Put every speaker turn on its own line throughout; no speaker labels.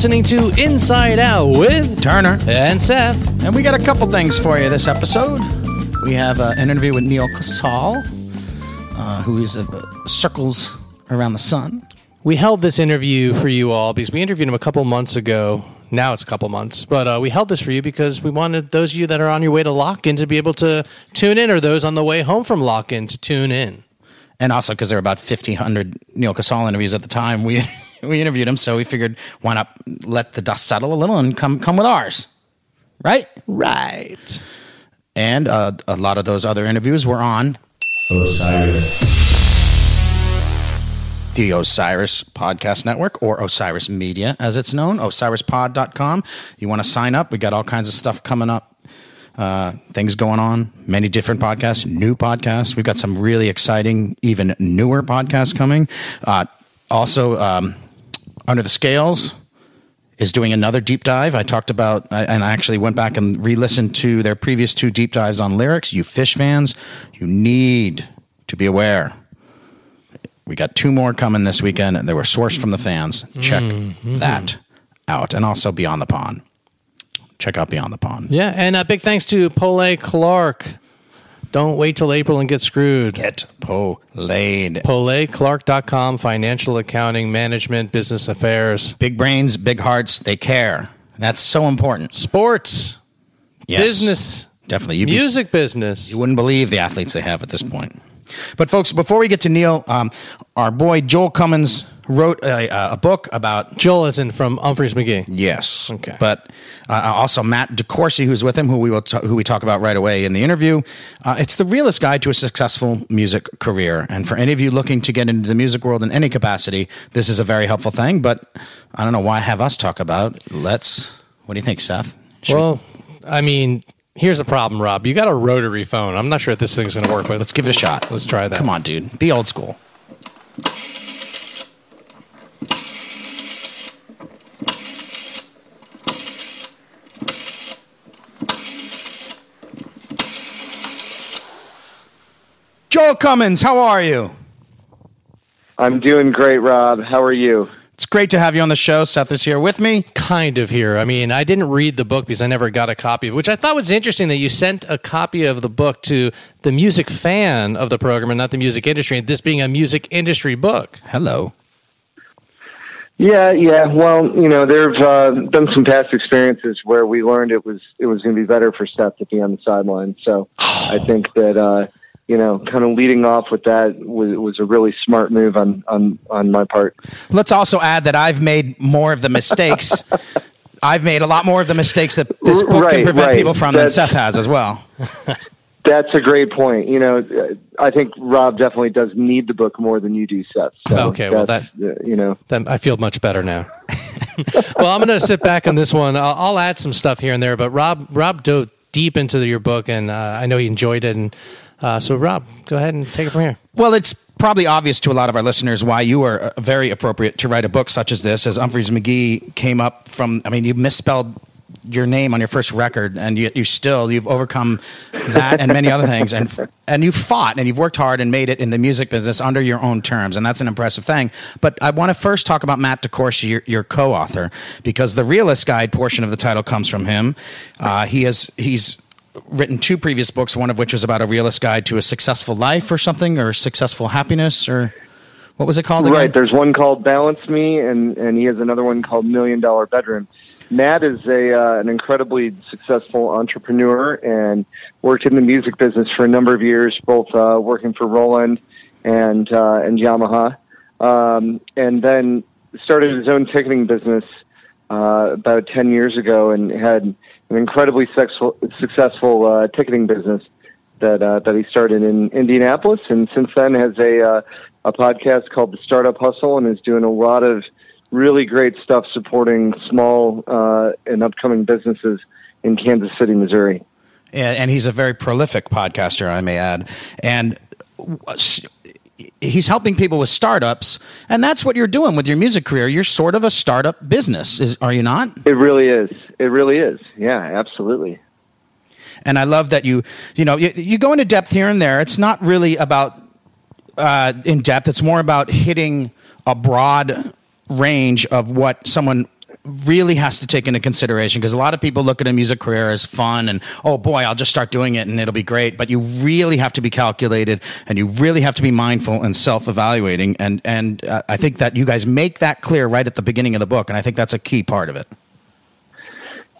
Listening to Inside Out with
Turner.
and Seth.
And we got a couple things for you this episode. We have uh, an interview with Neal Casal, uh, who is uh, Circles Around the Sun.
We held this interview for you all because we interviewed him a couple months ago. Now it's a couple months, but uh, we held this for you because we wanted those of you that are on your way to Lockn' to be able to tune in, or those on the way home from Lockn' to tune in.
And also because there were about 1,500 Neal Casal interviews at the time, we, we interviewed him. So we figured, why not let the dust settle a little and come, come with ours? Right?
Right.
And uh, a lot of those other interviews were on
Osiris.
the Osiris Podcast Network or Osiris Media as it's known, osirispod.com. You want to sign up? We got all kinds of stuff coming up. Uh, things going on, many different podcasts, new podcasts. We've got some really exciting, even newer podcasts coming. Uh, also, um, Under the Scales is doing another deep dive. I talked about, I- and I actually went back and re listened to their previous two deep dives on lyrics. You Phish fans, you need to be aware. We got two more coming this weekend. And they were sourced from the fans. Check mm-hmm. that out. And also Beyond the Pond. Check out Beyond the Pond.
Yeah, and a big thanks to Pole Clark. Don't wait till April and get screwed.
Get Polayed.
PoleClark.com, financial accounting, management, business affairs,
Big brains, big hearts, they care. That's so important.
sports,
Yes.
business,
Definitely. You'd be-
music business.
You wouldn't believe the athletes they have at this point. But folks, before we get to Neal, um, our boy Joel Cummins wrote a, a book about
Joel is in from Umphrey's McGee.
yes,
Okay.
But uh, also Matt DeCoursey, who's with him, who we will ta- who we talk about right away in the interview. Uh, it's the realist guide to a successful music career, and for any of you looking to get into the music world in any capacity, this is a very helpful thing. But I don't know why have us talk about. it. Let's. What do you think, Seth? Should we-
Well, I mean, here's the problem, Rob. You got a rotary phone. I'm not sure if this thing's going to work, but
let's give it a shot.
Let's try that.
Come on, dude. Be old school. Joel Cummins, how are you?
I'm doing great, Rob. How are you?
It's great to have you on the show. Seth is here with me.
kind of here. I mean, I didn't read the book because I never got a copy of it, which I thought was interesting that you sent a copy of the book to the music fan of the program and not the music industry, and this being a music industry book.
Hello.
Yeah, yeah. Well, you know, there've uh, been some past experiences where we learned it was it was going to be better for Seth to be on the sideline. So I think that uh, you know, kind of leading off with that was, was a really smart move on on on my part.
Let's also add that I've made more of the mistakes. I've made a lot more of the mistakes that this book can prevent
right.
people from than Seth has as well.
That's a great point. You know, uh, I think Rob definitely does need the book more than you do, Seth. So
Okay, well,
that's, uh, you know.
Then I feel much better now. well, I'm going to sit back on this one. I'll, I'll add some stuff here and there, but Rob Rob dove deep into your book, and uh, I know he enjoyed it. And uh, so, Rob, go ahead and take it from here.
Well, it's probably obvious to a lot of our listeners why you are uh, very appropriate to write a book such as this, as Umphrey's McGee came up from. I mean, you misspelled your name on your first record, and you, you still you've overcome that and many other things, and and you've fought and you've worked hard and made it in the music business under your own terms, and that's an impressive thing. But I want to first talk about Matt DeCoursey, your, your co-author, because the Realist Guide portion of the title comes from him. Uh, he has he's written two previous books, one of which was about a realist guide to a successful life or something, or successful happiness, or what was it called? again?
Right. There's one called Balance Me, and and he has another one called Million Dollar Bedroom. Matt is a uh, an incredibly successful entrepreneur and worked in the music business for a number of years, both uh, working for Roland and uh, and Yamaha, um, and then started his own ticketing business uh, about ten years ago, and had an incredibly successful successful uh, ticketing business that uh, that he started in Indianapolis, and since then has a uh, a podcast called the Startup Hustle, and is doing a lot of really great stuff supporting small uh, and upcoming businesses in Kansas City, Missouri.
and, and he's a very prolific podcaster, I may add. And s- he's helping people with startups, and that's what you're doing with your music career. You're sort of a startup business, is are you not?
It really is. It really is. Yeah, absolutely.
And I love that you, you know, you, you go into depth here and there. It's not really about uh, in depth. It's more about hitting a broad range of what someone really has to take into consideration because a lot of people look at a music career as fun and oh boy i'll just start doing it and it'll be great. But you really have to be calculated and you really have to be mindful and self-evaluating. And and uh, i think that you guys make that clear right at the beginning of the book and i think that's a key part of it.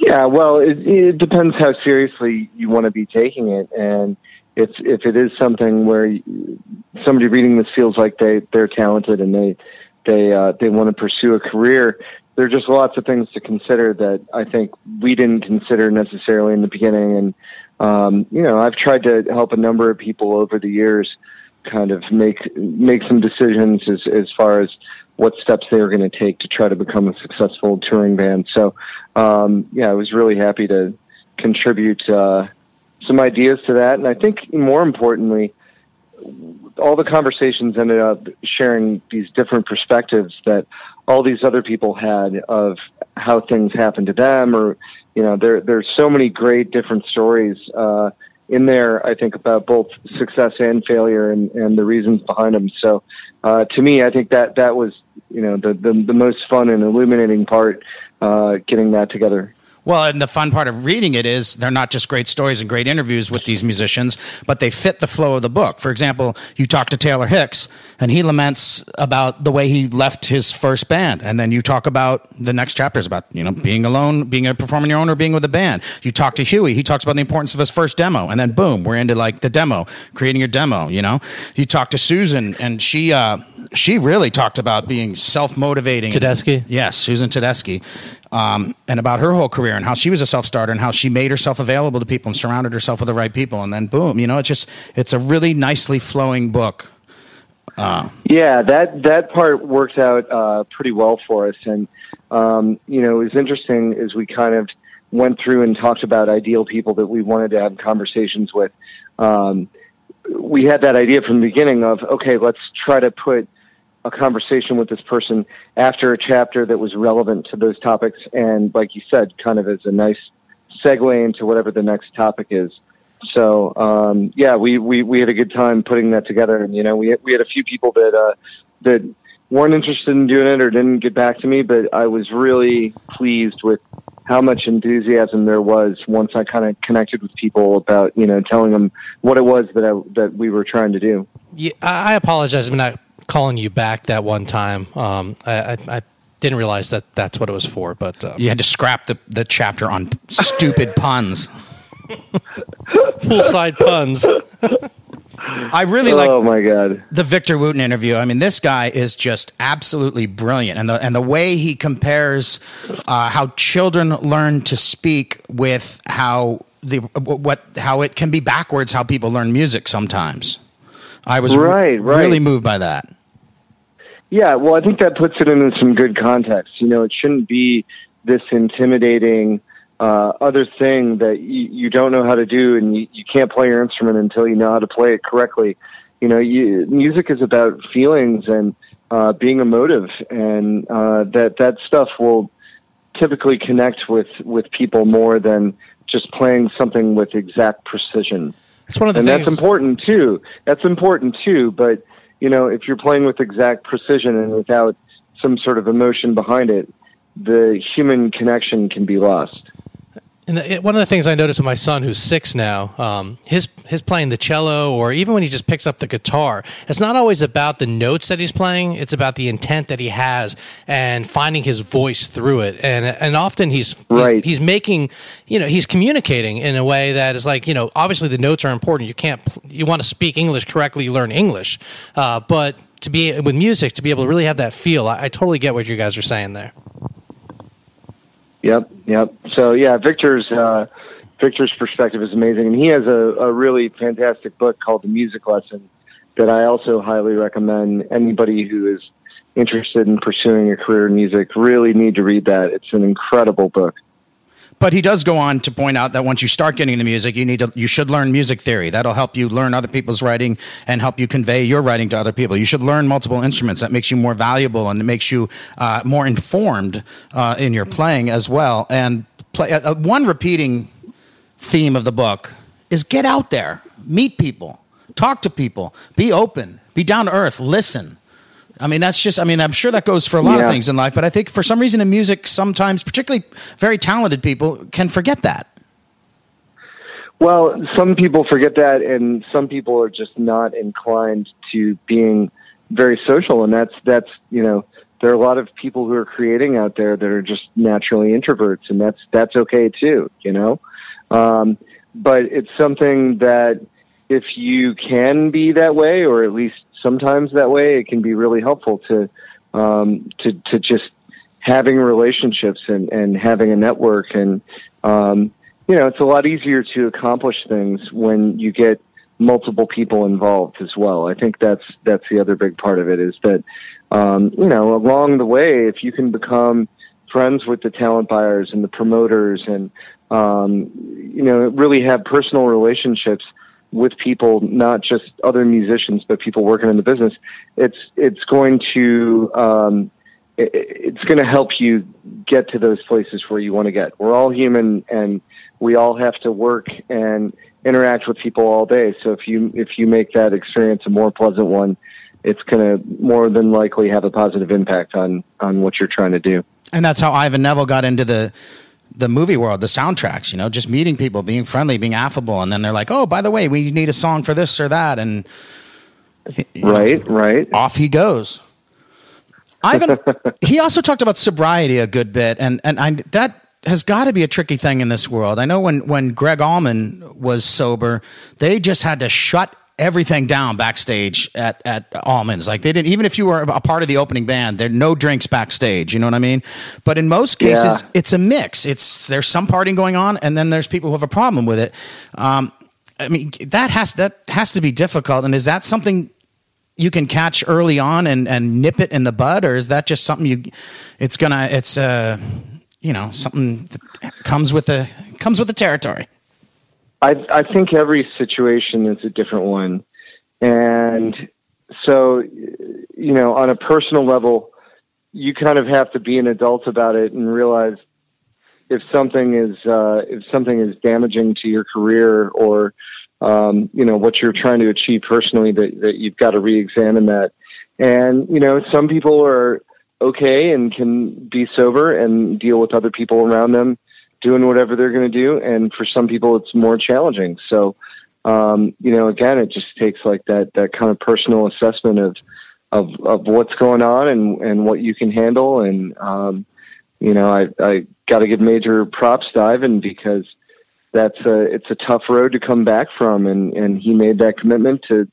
Yeah, well, it, it depends how seriously you want to be taking it, and if if it is something where somebody reading this feels like they they're talented and they they uh, they want to pursue a career, there are just lots of things to consider that I think we didn't consider necessarily in the beginning, and um, you know, I've tried to help a number of people over the years kind of make make some decisions as as far as what steps they were going to take to try to become a successful touring band. So, um, yeah, I was really happy to contribute uh, some ideas to that. And I think more importantly, all the conversations ended up sharing these different perspectives that all these other people had of how things happened to them or you know there there's so many great different stories uh, in there I think about both success and failure and, and the reasons behind them. So uh, to me I think that that was you know the the, the most fun and illuminating part uh, getting that together
Well, and the fun part of reading it is they're not just great stories and great interviews with these musicians, but they fit the flow of the book. For example, you talk to Taylor Hicks, and he laments about the way he left his first band, and then you talk about the next chapters about you know being alone, being a performer on your own, or being with a band. You talk to Huey, he talks about the importance of his first demo, and then boom, we're into like the demo, creating your demo. You know, you talk to Susan, and she uh, she really talked about being self motivating.
Tedeschi?
Yes, Susan Tedeschi. Um, and about her whole career and how she was a self starter and how she made herself available to people and surrounded herself with the right people. And then boom, you know, it's just, it's a really nicely flowing book.
Yeah, that that part worked out uh, pretty well for us, and um, you know, it was interesting as we kind of went through and talked about ideal people that we wanted to have conversations with. Um, we had that idea from the beginning of okay, let's try to put a conversation with this person after a chapter that was relevant to those topics, and like you said, kind of as a nice segue into whatever the next topic is. So um, yeah, we, we we had a good time putting that together, and you know, we we had a few people that uh, that weren't interested in doing it or didn't get back to me, but I was really pleased with how much enthusiasm there was once I kind of connected with people about you know telling them what it was that I, that we were trying to do.
Yeah, I apologize. I apologize for not calling you back that one time. Um, I, I, I didn't realize that that's what it was for, but um,
You had to scrap the, the chapter on stupid puns.
poolside puns.
I really like
oh my god!
the Victor Wooten interview. I mean, this guy is just absolutely brilliant, and the and the way he compares uh, how children learn to speak with how the what how it can be backwards how people learn music sometimes. I was re-
Right, right.
really moved by that.
Yeah, well, I think that puts it into some good context. You know, it shouldn't be this intimidating uh, other thing that you, you don't know how to do, and you, you can't play your instrument until you know how to play it correctly. You know, you, music is about feelings and uh, being emotive, and uh, that that stuff will typically connect with with people more than just playing something with exact precision
That's one of the
and
things.
that's important too. That's important too. But you know, if you're playing with exact precision and without some sort of emotion behind it, the human connection can be lost.
And it- one of the things I noticed with my son, who's six now, um, his his playing the cello, or even when he just picks up the guitar, it's not always about the notes that he's playing. It's about the intent that he has and finding his voice through it. And and often he's he's,
Right.
he's making, you know, he's communicating in a way that is like, you know, obviously the notes are important. You can't you want to speak English correctly, you learn English, uh, but to be with music to be able to really have that feel, I, I totally get what you guys are saying there.
Yep, yep. So yeah, Victor's uh, Victor's perspective is amazing, and he has a, a really fantastic book called The Music Lesson that I also highly recommend anybody who is interested in pursuing a career in music really need to read that. It's an incredible book.
But he does go on to point out that once you start getting into music, you need to you should learn music theory. That'll help you learn other people's writing and help you convey your writing to other people. You should learn multiple instruments. That makes you more valuable and it makes you uh, more informed uh, in your playing as well. And play, uh, uh, one repeating theme of the book is get out there, meet people, talk to people, be open, be down to earth, listen. I mean, that's just, I mean, I'm sure that goes for a lot
Yeah.
of things in life, but I think for some reason in music, sometimes, particularly very talented people, can forget that.
Well, some people forget that, and some people are just not inclined to being very social, and that's that's you know there are a lot of people who are creating out there that are just naturally introverts, and that's that's okay too, you know. Um, but it's something that if you can be that way, or at least sometimes that way, it can be really helpful to um, to to just having relationships and and having a network and um, you know, it's a lot easier to accomplish things when you get multiple people involved as well. I think that's that's the other big part of it is that um, you know along the way, if you can become friends with the talent buyers and the promoters, and um, you know really have personal relationships with people, not just other musicians, but people working in the business, it's it's going to um, it, it's going to help you get to those places where you want to get. We're all human, and we all have to work and interact with people all day. So if you if you make that experience a more pleasant one, it's going to more than likely have a positive impact on on what you're trying to do.
And that's how Ivan Neville got into the the movie world, the soundtracks, you know, just meeting people, being friendly, being affable. And then they're like, oh, by the way, we need a song for this or that. And
Right, right.
off he goes. Ivan, he also talked about sobriety a good bit, and and I, that has got to be a tricky thing in this world. I know when when Gregg Allman was sober, they just had to shut everything down backstage at at Allman's. Like they didn't even if you were a part of the opening band, there no drinks backstage. You know what I mean? But in most cases,
Yeah.
it's a mix. It's there's some partying going on, and then there's people who have a problem with it. Um, I mean, that has that has to be difficult. And is that something you can catch early on and, and nip it in the bud, or is that just something you? It's gonna. It's uh, you know, something that comes with the comes with the territory.
I I think every situation is a different one, and so you know, on a personal level, you kind of have to be an adult about it and realize if something is uh, if something is damaging to your career or um, you know what you're trying to achieve personally, that that you've got to re-examine that. And you know, some people are okay and can be sober and deal with other people around them doing whatever they're going to do. And for some people, it's more challenging. So, um, you know, again, it just takes like that, that kind of personal assessment of, of, of what's going on and, and what you can handle. And, um, you know, I, I got to give major props to Ivan because that's a, it's a tough road to come back from. And, and he made that commitment to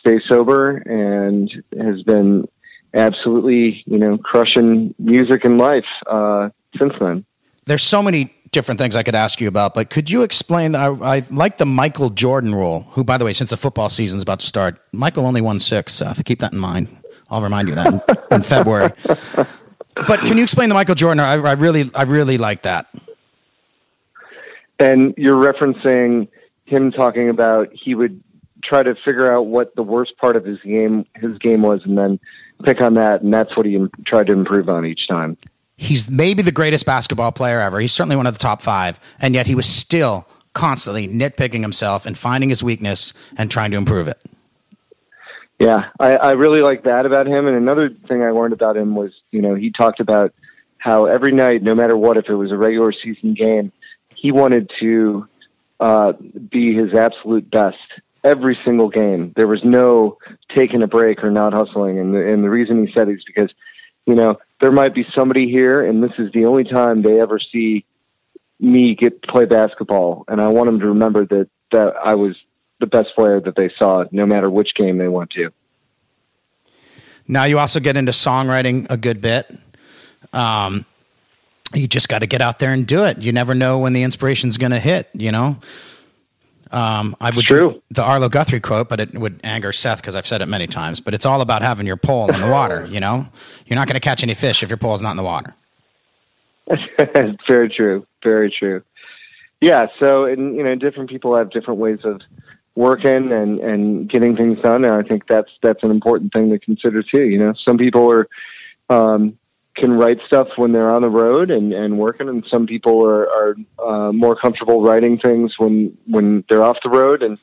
stay sober and has been absolutely, you know, crushing music and life, uh, since then.
There's so many different things I could ask you about, but could you explain? I, I like the Michael Jordan rule. Who, by the way, since the football season is about to start, Michael only won six. Keep that in mind. I'll remind you that in, in February. But can you explain the Michael Jordan? I, I really, I really like that.
And you're referencing him talking about he would try to figure out what the worst part of his game his game was, and then pick on that, and that's what he tried to improve on each time.
He's maybe the greatest basketball player ever. He's certainly one of the top five, and yet he was still constantly nitpicking himself and finding his weakness and trying to improve it.
Yeah, I, I really like that about him. And another thing I learned about him was, you know, he talked about how every night, no matter what, if it was a regular season game, he wanted to uh, be his absolute best every single game. There was no taking a break or not hustling. And the, and the reason he said it is because, you know, there might be somebody here, and this is the only time they ever see me get to play basketball, and I want them to remember that that I was the best player that they saw, no matter which game they went to.
Now you also get into songwriting a good bit. Um, you just got to get out there and do it. You never know when the inspiration's going to hit. You know. Um, I would
True.
the Arlo Guthrie quote, but it would anger Seth because I've said it many times. But it's all about having your pole in the water. You know, you're not going to catch any fish if your pole's not in the water.
very true. Very true. Yeah. So, and you know, different people have different ways of working and and getting things done, and I think that's that's an important thing to consider too. You know, some people are um, can write stuff when they're on the road and and working, and some people are are uh, more comfortable writing things when when they're off the road, and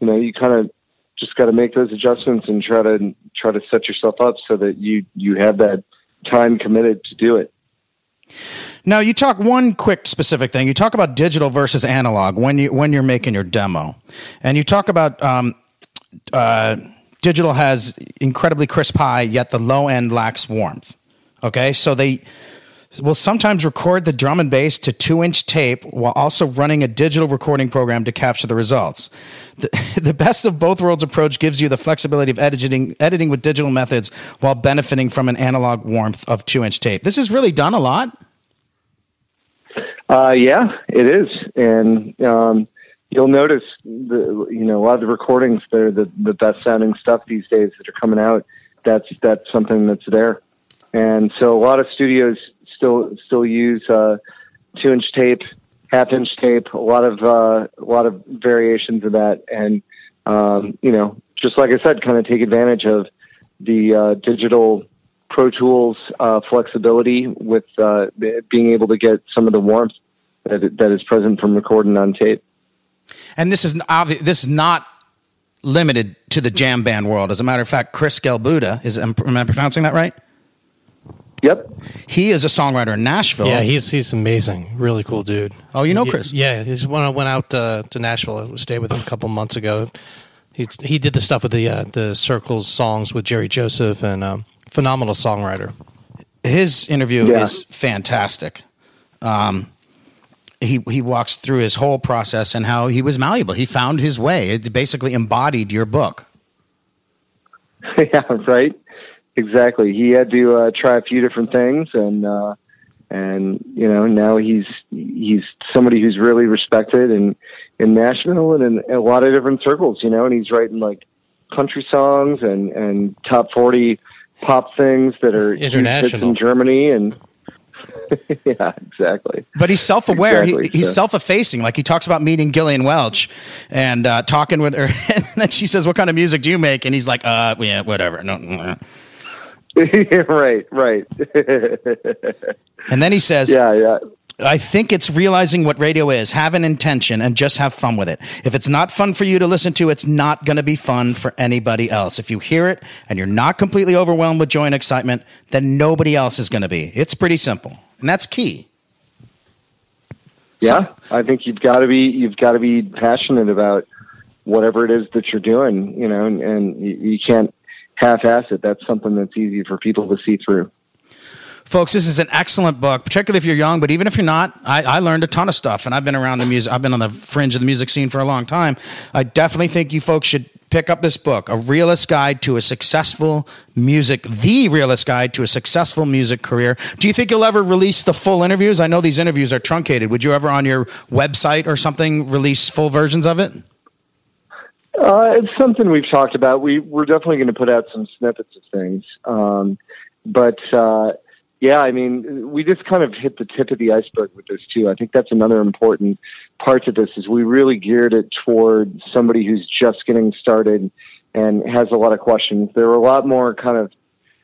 you know, you kind of just got to make those adjustments and try to try to set yourself up so that you you have that time committed to do it.
Now you talk one quick specific thing. You talk about digital versus analog when you when you're making your demo, and you talk about um, uh, digital has incredibly crisp high, yet the low end lacks warmth. Okay, so they will sometimes record the drum and bass to two inch tape while also running a digital recording program to capture the results. The, the best of both worlds approach gives you the flexibility of editing, editing with digital methods while benefiting from an analog warmth of two inch tape. This is really done a lot.
Uh, yeah, it is, and um, you'll notice the you know a lot of the recordings they're the the best sounding stuff these days that are coming out. That's that's something that's there, and so a lot of studios still still use uh, two inch tape, half inch tape, a lot of uh, a lot of variations of that, and um, you know, just like I said, kind of take advantage of the uh, digital Pro Tools uh, flexibility with uh, being able to get some of the warmth that that is present from recording on tape.
And this is obvi- this is not limited to the jam band world. As a matter of fact, Chris Gelbuda is am I pronouncing that right?
Yep.
He is a songwriter in Nashville.
Yeah, he's he's amazing. Really cool dude.
Oh, you know Chris?
Yeah, he's when I went out uh, to Nashville. I stayed with him a couple months ago. He he did the stuff with the uh, the Circles songs with Jerry Joseph and um, phenomenal songwriter.
His interview
Yeah.
is fantastic. Um, he he walks through his whole process and how he was malleable. He found his way. It basically embodied your book.
yeah, right. Exactly. He had to uh, try a few different things, and uh, and you know now he's he's somebody who's really respected in in Nashville and in a lot of different circles. You know, and he's writing like country songs and and top forty pop things that are
International.
in Germany and. yeah, exactly.
But he's self-aware.
Exactly,
he, he's
so-
self-effacing. Like he talks about meeting Gillian Welch and uh, talking with her, and then she says, "What kind of music do you make?" And he's like, "Uh, yeah, whatever." No. mm, mm."
right, right.
And then he says,
yeah, yeah.
I think it's realizing what radio is, have an intention, and just have fun with it. If it's not fun for you to listen to, it's not going to be fun for anybody else. If you hear it and you're not completely overwhelmed with joy and excitement, then nobody else is going to be. It's pretty simple, and that's key.
Yeah, I think you've got to be you've got to be passionate about whatever it is that you're doing, you know, and, and you, you can't half-ass it. That's something that's easy for people to see through.
Folks, this is an excellent book, particularly if you're young, but even if you're not, I, I learned a ton of stuff, and I've been around the music, I've been on the fringe of the music scene for a long time. I definitely think you folks should pick up this book, A Realist Guide to a Successful Music, The Realist Guide to a Successful Music Career. Do you think you'll ever release the full interviews? I know these interviews are truncated. Would you ever on your website or something release full versions of it?
Uh, it's something we've talked about. We we're definitely going to put out some snippets of things, um, but uh, yeah, I mean, we just kind of hit the tip of the iceberg with this too. I think that's another important part to this is we really geared it toward somebody who's just getting started and has a lot of questions. There are a lot more kind of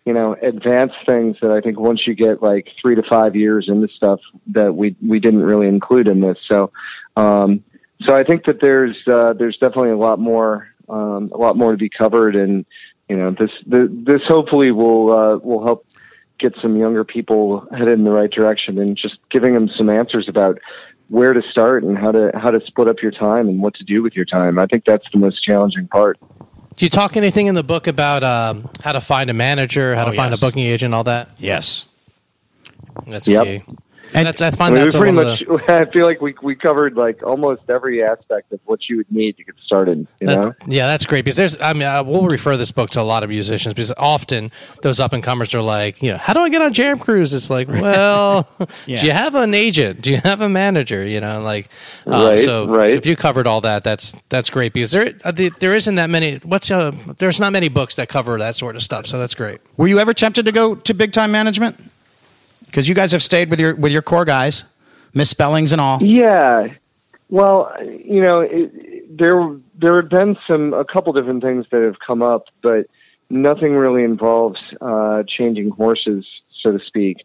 you know advanced things that I think once you get like three to five years into stuff that we we didn't really include in this. So. Um, so I think that there's uh, there's definitely a lot more um, a lot more to be covered, and you know this the, this hopefully will uh, will help get some younger people headed in the right direction, and just giving them some answers about where to start and how to how to split up your time and what to do with your time. I think that's the most challenging part.
Do you talk anything in the book about um, how to find a manager, how
Oh,
to find
yes.
a booking agent, all that?
Yes.
That's
Yep.
key.
And-
And that's, I
I
find
mean,
that's
pretty much.
the-
I feel like we we covered like almost every aspect of what you would need to get started. You
That-
know.
yeah, that's great because there's. I mean, uh, we'll refer this book to a lot of musicians because often those up and comers are like, you know, how do I get on Jam Cruise? It's like, well,
Yeah.
do you have an agent? Do you have a manager? You know, like, um,
Right,
so
right.
if you covered all that, that's that's great because there uh, there isn't that many. What's uh, there's not many books that cover that sort of stuff, so that's great.
Were you ever tempted to go to big time management? Because you guys have stayed with your with your core guys, misspellings and all.
Yeah. Well, you know, it, there there have been some a couple different things that have come up, but nothing really involves uh, changing horses, so to speak.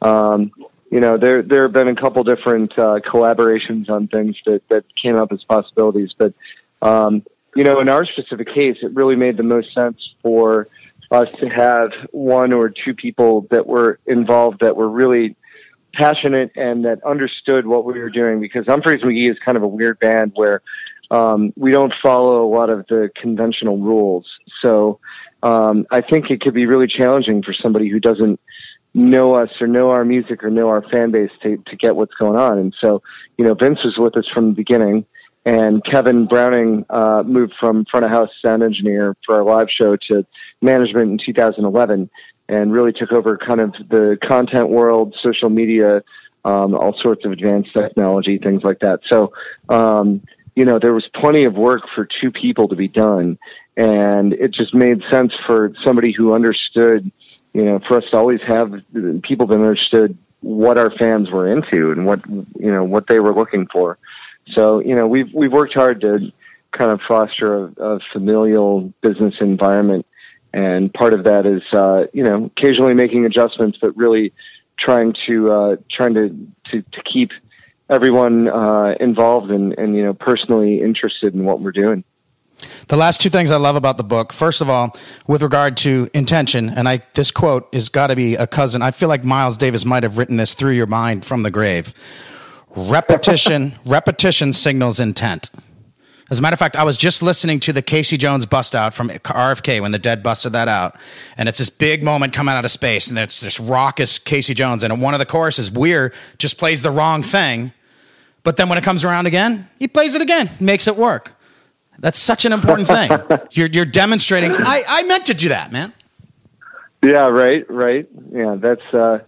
Um, you know, there there have been a couple different uh, collaborations on things that that came up as possibilities, but um, you know, in our specific case, it really made the most sense for us to have one or two people that were involved that were really passionate and that understood what we were doing because Umphrey's McGee is kind of a weird band where um, we don't follow a lot of the conventional rules. So um, I think it could be really challenging for somebody who doesn't know us or know our music or know our fan base to, to get what's going on. And so, you know, Vince was with us from the beginning and Kevin Browning uh, moved from front of house sound engineer for our live show to management in 2011 and really took over kind of the content world, social media, um, all sorts of advanced technology, things like that. So, um, you know, there was plenty of work for two people to be done. And it just made sense for somebody who understood, you know, for us to always have people that understood what our fans were into and what, you know, what they were looking for. So, you know, we've, we've worked hard to kind of foster a, a familial business environment. And part of that is, uh, you know, occasionally making adjustments, but really trying to, uh, trying to, to, to keep everyone, uh, involved and, and, you know, personally interested in what we're doing.
The last two things I love about the book. First of all, with regard to intention, and I this quote is got to be a cousin. I feel like Miles Davis might have written this through your mind from the grave. Repetition, repetition signals intent. As a matter of fact, I was just listening to the Casey Jones bust out from RFK when the Dead busted that out, and it's this big moment coming out of space, and it's this raucous Casey Jones, and one of the choruses, Weir just plays the wrong thing, but then when it comes around again, he plays it again, makes it work. That's such an important thing. you're you're demonstrating. I I meant to do that, man.
Yeah, right, right. Yeah, that's uh,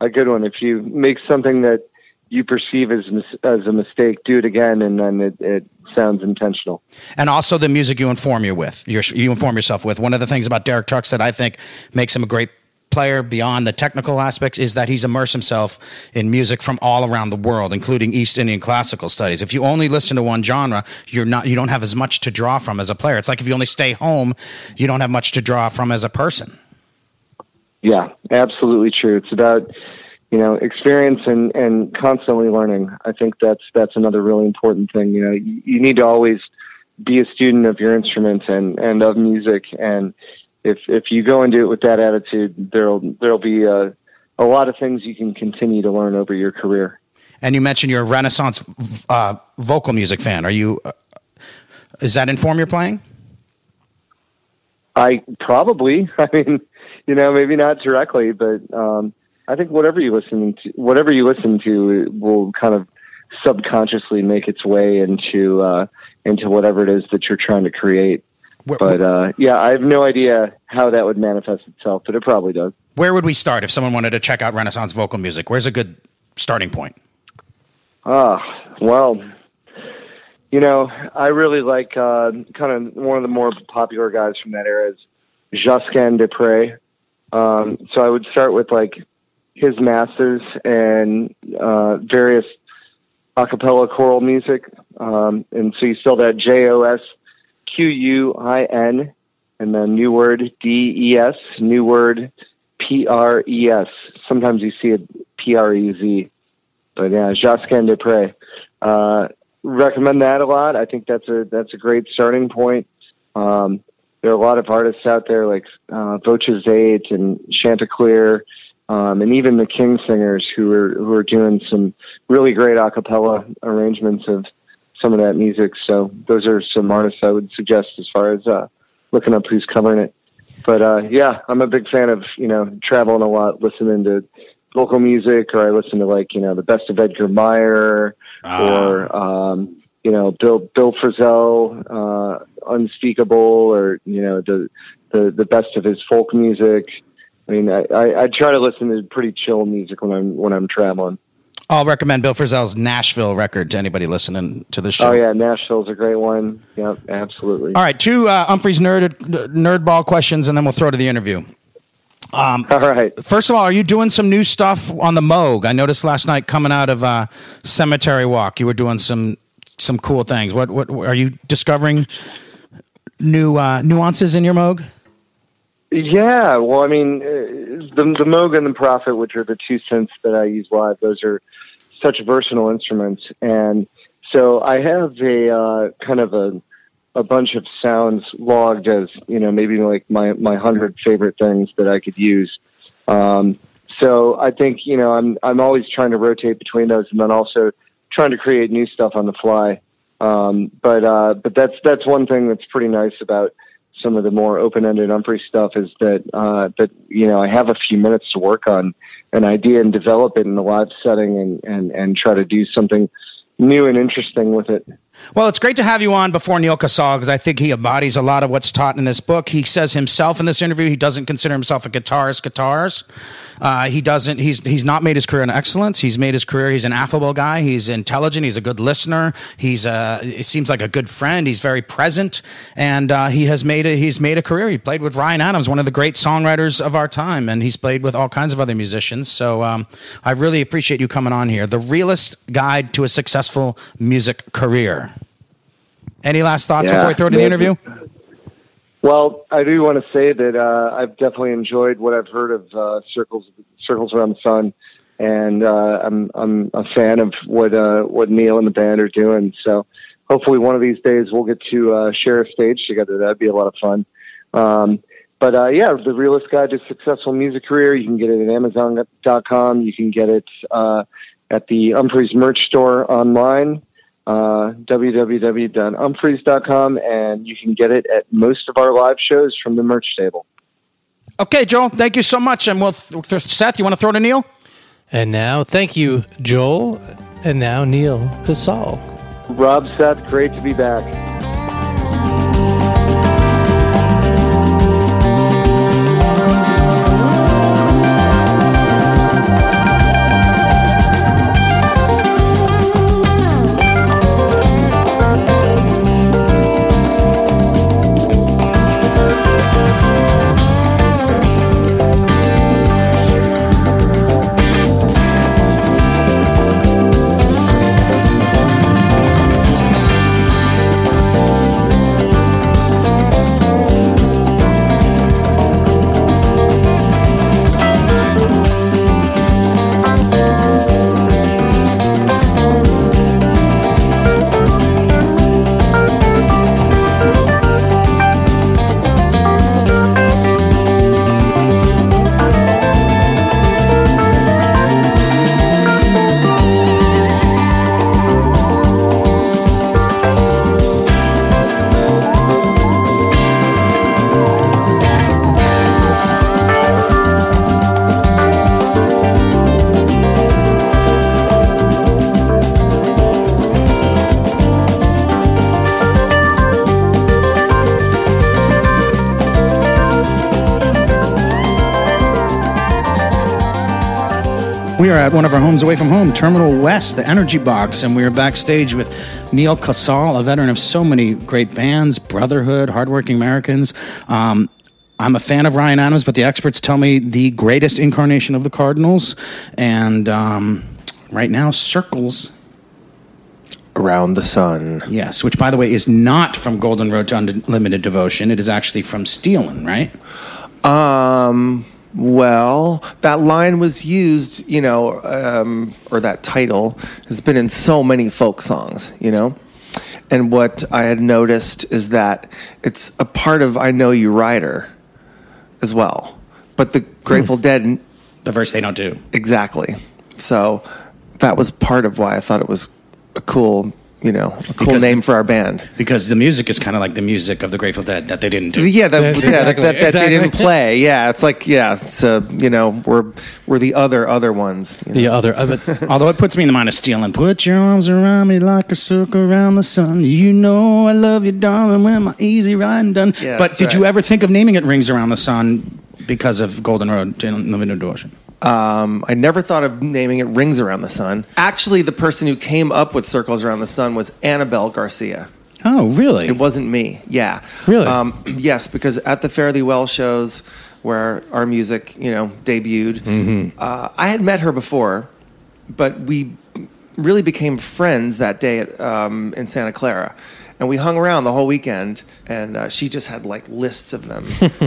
a good one. If you make something that you perceive as as a mistake, do it again, and then it, it sounds intentional.
And also the music you inform you with, you inform yourself with. One of the things about Derek Trucks that I think makes him a great player beyond the technical aspects is that he's immersed himself in music from all around the world, including East Indian classical studies. If you only listen to one genre, you're not you don't have as much to draw from as a player. It's like if you only stay home, you don't have much to draw from as a person.
Yeah, absolutely true. It's about you know, experience and, and constantly learning. I think that's that's another really important thing. You know, you, you need to always be a student of your instrument and, and of music. And if if you go into it with that attitude, there'll there'll be a, a lot of things you can continue to learn over your career.
And you mentioned you're a Renaissance uh, vocal music fan. Are you? Uh, is that inform your playing?
I probably. I mean, you know, maybe not directly, but um, I think whatever you listen to, whatever you listen to, will kind of subconsciously make its way into uh, into whatever it is that you're trying to create. Where, but uh, yeah, I have no idea how that would manifest itself, but it probably does.
Where would we start if someone wanted to check out Renaissance vocal music? Where's a good starting point?
Ah, uh, well, you know, I really like uh, kind of one of the more popular guys from that era is Josquin des Prez. Um, so I would start with like his masters and uh, various a cappella choral music. Um, and so you spell that J O S Q U I N and then new word D E S, new word P R E S. Sometimes you see it P R E Z. But yeah, Josquin des Prez. Uh, recommend that a lot. I think that's a that's a great starting point. Um, there are a lot of artists out there like uh, Voces and Chanticleer um, and even the King Singers who are who are doing some really great a cappella arrangements of some of that music. So those are some artists I would suggest as far as uh, looking up who's covering it. But uh, yeah, I'm a big fan of you know traveling a lot, listening to local music, or I listen to like you know the best of Edgar Meyer ah. or um, you know Bill Bill Frisell, uh, Unspeakable, or you know the the the best of his folk music. I mean, I, I, I try to listen to pretty chill music when I'm when I'm traveling.
I'll recommend Bill Frisell's Nashville record to anybody listening to the show.
Oh yeah, Nashville's a great one. Yep, absolutely.
All right, two uh, Umphrey's nerd nerd ball questions, and then we'll throw to the interview.
Um, all right.
First of all, are you doing some new stuff on the Moog? I noticed last night coming out of uh, Cemetery Walk, you were doing some some cool things. What what are you discovering new uh, nuances in your Moog?
Yeah, well, I mean, uh, the the Moog and the Prophet, which are the two synths that I use live, those are such versatile instruments, and so I have a uh, kind of a a bunch of sounds logged as you know maybe like my my hundred favorite things that I could use. Um, so I think you know I'm I'm always trying to rotate between those, and then also trying to create new stuff on the fly. Um, but uh, but that's that's one thing that's pretty nice about some of the more open-ended Umphrey stuff is that uh, that you know I have a few minutes to work on an idea and develop it in a live setting and and and try to do something new and interesting with it.
Well, it's great to have you on before Neal Casal because I think he embodies a lot of what's taught in this book. He says himself in this interview he doesn't consider himself a guitarist. Guitars, uh, he doesn't. He's he's not made his career in excellence. He's made his career. He's an affable guy. He's intelligent. He's a good listener. He's uh, it seems like a good friend. He's very present, and uh, he has made a he's made a career. He played with Ryan Adams, one of the great songwriters of our time, and he's played with all kinds of other musicians. So um, I really appreciate you coming on here. The realist guide to a successful music career. Any last thoughts
Yeah.
before I throw to the interview?
Well, I do want to say that uh, I've definitely enjoyed what I've heard of uh, Circles Circles Around the Sun, and uh, I'm I'm a fan of what uh, what Neal and the band are doing. So hopefully, one of these days we'll get to uh, share a stage together. That'd be a lot of fun. Um, but uh, yeah, the Realist Guide to Successful Music Career. You can get it at Amazon.com. You can get it uh, at the Umphrey's merch store online uh, www.umphreys.com, and you can get it at most of our live shows from the merch table.
Okay, Joel. Thank you so much. And we'll th- Seth, you want to throw to Neal?
And now, thank you, Joel. And now, Neal Casal.
Rob, Seth, great to be back.
At one of our homes away from home, Terminal West, the Energy Box, and we are backstage with Neal Casal, a veteran of so many great bands, Brotherhood, Hardworking Americans. Um, I'm a fan of Ryan Adams, but the experts tell me the greatest incarnation of the Cardinals. And um, right now, Circles,
Around the sun.
yes, which by the way is not from Golden Road to Unlimited Devotion. It is actually from Stealing, right?
Um. Well, that line was used, you know, um, or that title has been in so many folk songs, you know. And what I had noticed is that it's a part of "I Know You, Rider" as well, but the Grateful Dead
The verse they don't do.
exactly. So that was part of why I thought it was a cool, you know, a cool
Because
name
the-
for our band.
Because the music is kind of like the music of the Grateful Dead that they didn't do.
Yeah, that,
Yes,
yeah, that,
exactly,
that, that they didn't play. Yeah, it's like yeah, it's uh, you know we're we're the other other ones. you know.
The other, uh, but-
Although it puts me in the mind of stealing. Put your arms around me like a circle around the sun. You know I love you, darling, when my easy riding done.
Yeah,
but
that's
did you ever think of naming it Rings Around the Sun because of Golden Road to Unlimited Devotion?
Um, I never thought of naming it Rings Around the Sun. Actually, the person who came up with Circles Around the Sun was Annabelle Garcia.
Oh, really?
It wasn't me. Yeah.
Really?
Um, yes, because at the Fare Thee Well shows where our music, you know, debuted, uh, I had met her before, but we really became friends that day at, um, in Santa Clara. And we hung around the whole weekend, and uh, she just had like lists of them.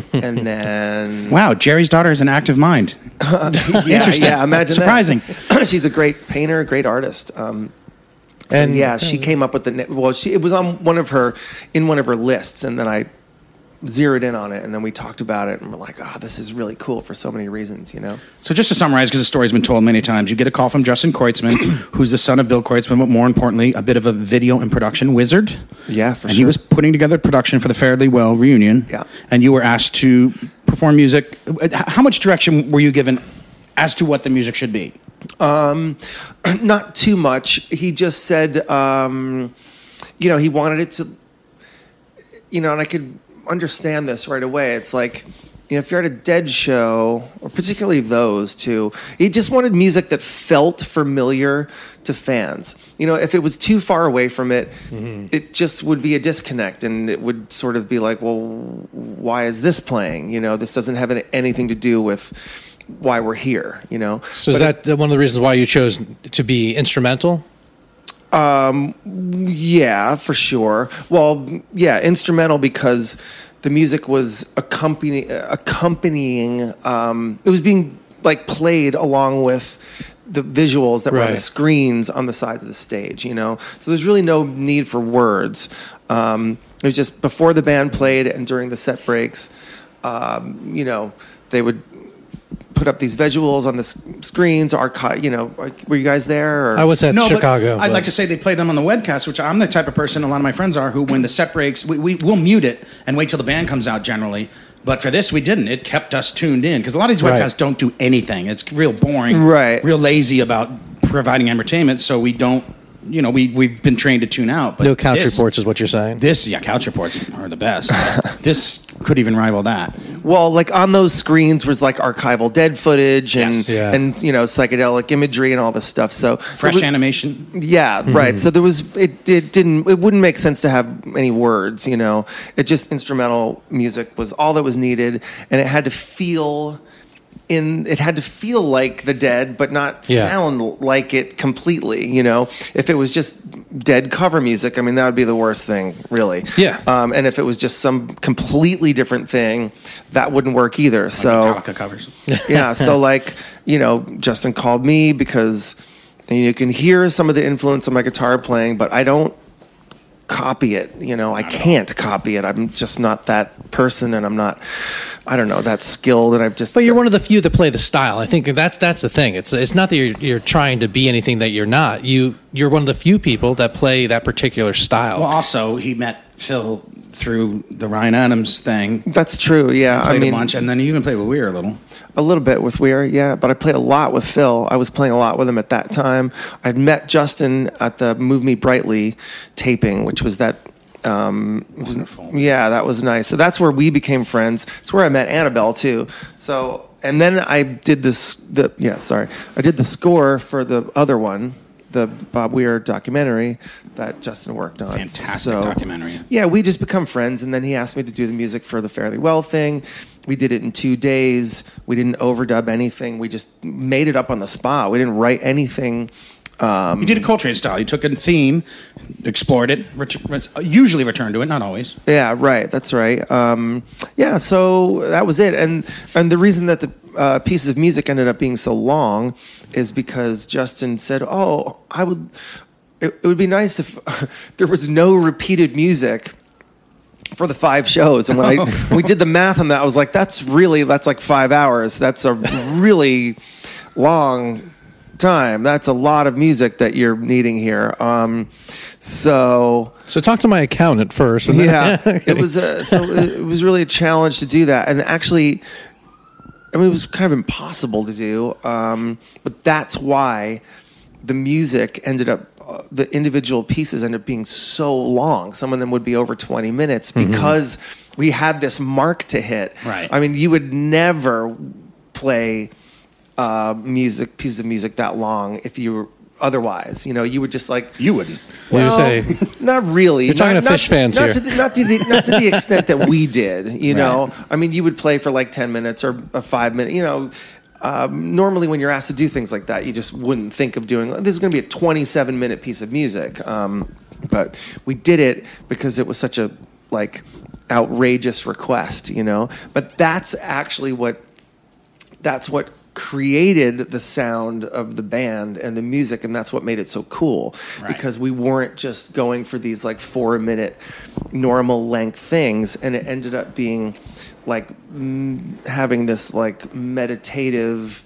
and then
Wow, Jerry's daughter is an active mind.
yeah,
Interesting.
Yeah, imagine
Surprising.
That. She's a great painter, great artist. Um, So,
And-
yeah, she came up with the well. She it was on one of her in one of her lists, and then I zeroed in on it, and then we talked about it, and we're like, oh, this is really cool for so many reasons, you know.
So just to summarize, because the story's been told many times, you get a call from Justin Kreutzmann, who's the son of Bill Kreutzmann, but more importantly, a bit of a video and production wizard.
Yeah, for
and
sure.
he was putting together production for the Fare Thee Well reunion.
Yeah.
And you were asked to perform music. Uh, how much direction were you given as to what the music should be?
Um, not too much. He just said, um, you know, he wanted it to, you know, and I could understand this right away. It's like, you know, if you're at a dead show, or particularly those two, he just wanted music that felt familiar to fans. You know, if it was too far away from it, mm-hmm. it just would be a disconnect, and it would sort of be like, well, why is this playing? You know, this doesn't have anything to do with why we're here. You know,
So is
But
that one of the reasons why you chose to be instrumental?
Yeah, for sure. Well, yeah, instrumental because the music was accompany, accompanying. Um, it was being like played along with the visuals that were on the screens on the sides of the stage. You know, so there's really no need for words. Um, it was just before the band played and during the set breaks. Um, you know, they would put up these visuals on the s- screens. Archive. You know, were you guys there? Or?
I was at
but
Chicago.
I'd
but-
like to say they play them on the webcast, which I'm the type of person, a lot of my friends are, who when the set breaks, we, we, we'll mute it and wait till the band comes out generally. But for this, we didn't. It kept us tuned in because a lot of these
Right.
webcasts don't do anything. It's real boring,
Right.
Real lazy about providing entertainment. So we don't, you know, we we've been trained to tune out. But
no couch
this-
reports is what you're saying.
This, yeah, couch reports are the best. this could even rival that.
Well, like on those screens was like archival dead footage and
Yes.
Yeah.
and you know psychedelic imagery and all this stuff. So
Fresh
was-
animation.
Yeah, mm-hmm. right. So there was it. It didn't. It wouldn't make sense to have any words. You know, it just instrumental music was all that was needed, and it had to feel. In it had to feel like the dead, but not
Yeah.
sound like it completely. You know, if it was just dead cover music, I mean, that would be the worst thing, really.
Yeah.
Um, and if it was just some completely different thing, that wouldn't work either. so
Metallica covers.
yeah so like you know justin called me because and you can hear some of the influence of my guitar playing but i don't copy it you know i can't copy it i'm just not that person and i'm not i don't know that skilled and i've just
But you're one of the few that play the style. I think that's that's the thing. It's it's not that you're, you're trying to be anything that you're not. You you're one of the few people that play that particular style.
Well, also he met Phil through the Ryan Adams thing.
that's true yeah
Played
i mean
a bunch, and then you even played with Weir a little.
A little bit with Weir, yeah, but I played a lot with Phil. I was playing a lot with him at that time. I'd met Justin at the Move Me Brightly taping, which was that. Um,
Wonderful.
Yeah, that was nice. So that's where we became friends. It's where I met Annabelle too. So and then I did this. The yeah, sorry, I did the score for the other one, the Bob Weir documentary that Justin worked on.
Fantastic documentary.
Yeah, we just become friends, and then he asked me to do the music for the Fare Thee Well thing. We did it in two days. We didn't overdub anything. We just made it up on the spot. We didn't write anything. Um,
You did a Coltrane style. You took a theme, explored it, ret- usually returned to it, not always.
Yeah, right. That's right. Um, yeah, so that was it. And and the reason that the uh, pieces of music ended up being so long is because Justin said, "Oh, I would. It, it would be nice if there was no repeated music." For the five shows, and when I when we did the math on that, I was like, "That's really that's like five hours. That's a really long time. That's a lot of music that you're needing here." Um, so
so talk to my accountant first. and then-
yeah, it was a, so it was really a challenge to do that, and actually, I mean, it was kind of impossible to do. Um, but that's why the music ended up. Uh, the individual pieces ended up being so long. Some of them would be over 20 minutes because we had this mark to hit.
Right.
I mean, you would never play uh, music, pieces of music that long if you were otherwise. You know, you would just like
You wouldn't.
What do you say?
Not really.
You're talking
not,
to Phish
not-
fans
not
here.
To the, not, to the, not to the extent that we did. You know, I mean, you would play for like ten minutes or a five minute. You know, um, normally when you're asked to do things like that, you just wouldn't think of doing. This is going to be a 27 minute piece of music. Um, but we did it because it was such a like outrageous request. You know, but that's actually what that's what created the sound of the band and the music, and that's what made it so cool.
Right.
Because we weren't just going for these like four minute normal length things, and it ended up being like mm, having this like meditative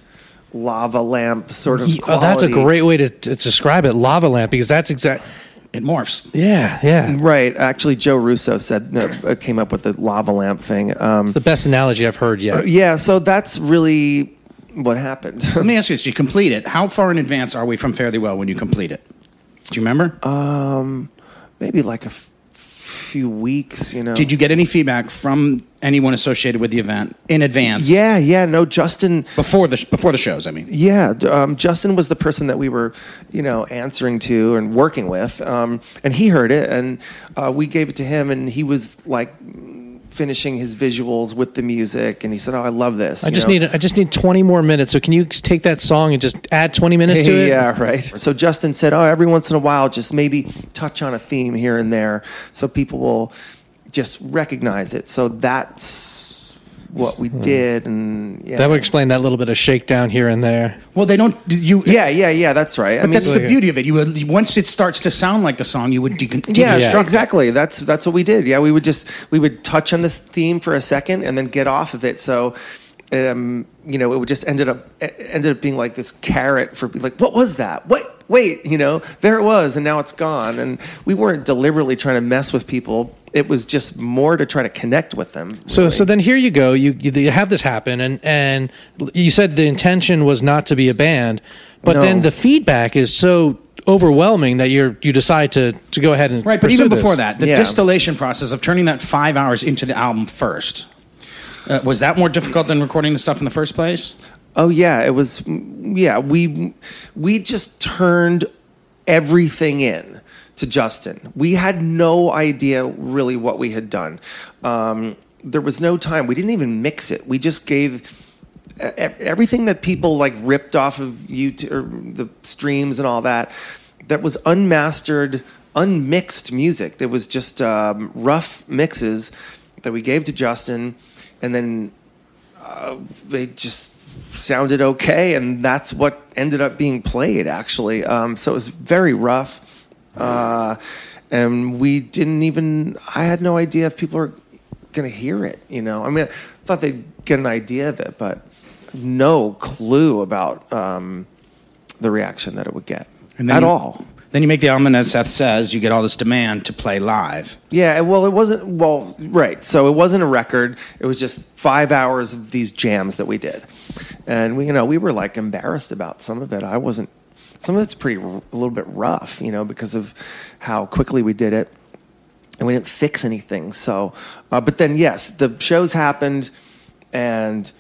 lava lamp sort of.
Ye- oh, that's a great way to, to describe it, lava lamp, because that's exact.
It morphs.
Yeah, yeah.
Right. Actually, Joe Russo said uh, came up with the lava lamp thing. Um,
It's the best analogy I've heard yet.
yeah. So that's really what happened.
So let me ask you this: You complete it. How far in advance are we from Fare Thee Well when you complete it? Do you remember?
Maybe like a f- few weeks. You know.
Did you get any feedback from anyone associated with the event in advance?
Yeah. Yeah. No. Justin.
Before the before the shows, I mean.
Yeah, um, Justin was the person that we were, you know, answering to and working with, um, and he heard it, and uh, we gave it to him, and he was like finishing his visuals with the music, and he said, "Oh, I love this."
I just
know?
need I just need 20 more minutes. So can you take that song and just add 20 minutes to it?
Yeah, right. So Justin said, "Oh, every once in a while, just maybe touch on a theme here and there, so people will just recognize it." So that's what we did, and yeah,
Hmm. That would explain that little bit of shakedown here and there.
Well, they don't. You.
yeah, yeah, yeah. That's right. I
But
mean,
that's the beauty of it. You would, once it starts to sound like the song, you would decon-
yeah,
deconstruct it.
exactly. That's that's what we did. Yeah, we would just we would touch on this theme for a second and then get off of it. So. Um, you know, it would just ended up ended up being like this carrot for like, what was that? What? Wait, you know, there it was, and now it's gone. And we weren't deliberately trying to mess with people. It was just more to try to connect with them.
So
really.
so then here you go. You you have this happen, and and you said the intention was not to be a band, but
No.
then the feedback is so overwhelming that you're you decide to to go ahead and
Right, but even
this.
before that, the
Yeah.
distillation process of turning that five hours into the album first. Uh, was that more difficult than recording the stuff in the first place?
Oh yeah, it was. Yeah, we we just turned everything in to Justin. We had no idea really what we had done. Um, there was no time. We didn't even mix it. We just gave everything that people like ripped off of YouTube or the streams and all that. That was unmastered, unmixed music. There was just um, rough mixes that we gave to Justin, and then they just sounded okay, and that's what ended up being played actually. Um, so it was very rough, uh, and we didn't even. I had no idea if people were going to hear it. You know, I mean, I thought they'd get an idea of it, but no clue about um, the reaction that it would get
And then
at
you-
all.
Then you make the album, and as Seth says, you get all this demand to play live.
Yeah, well, it wasn't. Well, right. So it wasn't a record. It was just five hours of these jams that we did, and we, you know, we were like embarrassed about some of it. I wasn't. Some of it's pretty a little bit rough, you know, because of how quickly we did it, and we didn't fix anything. So, uh, but then yes, the shows happened, and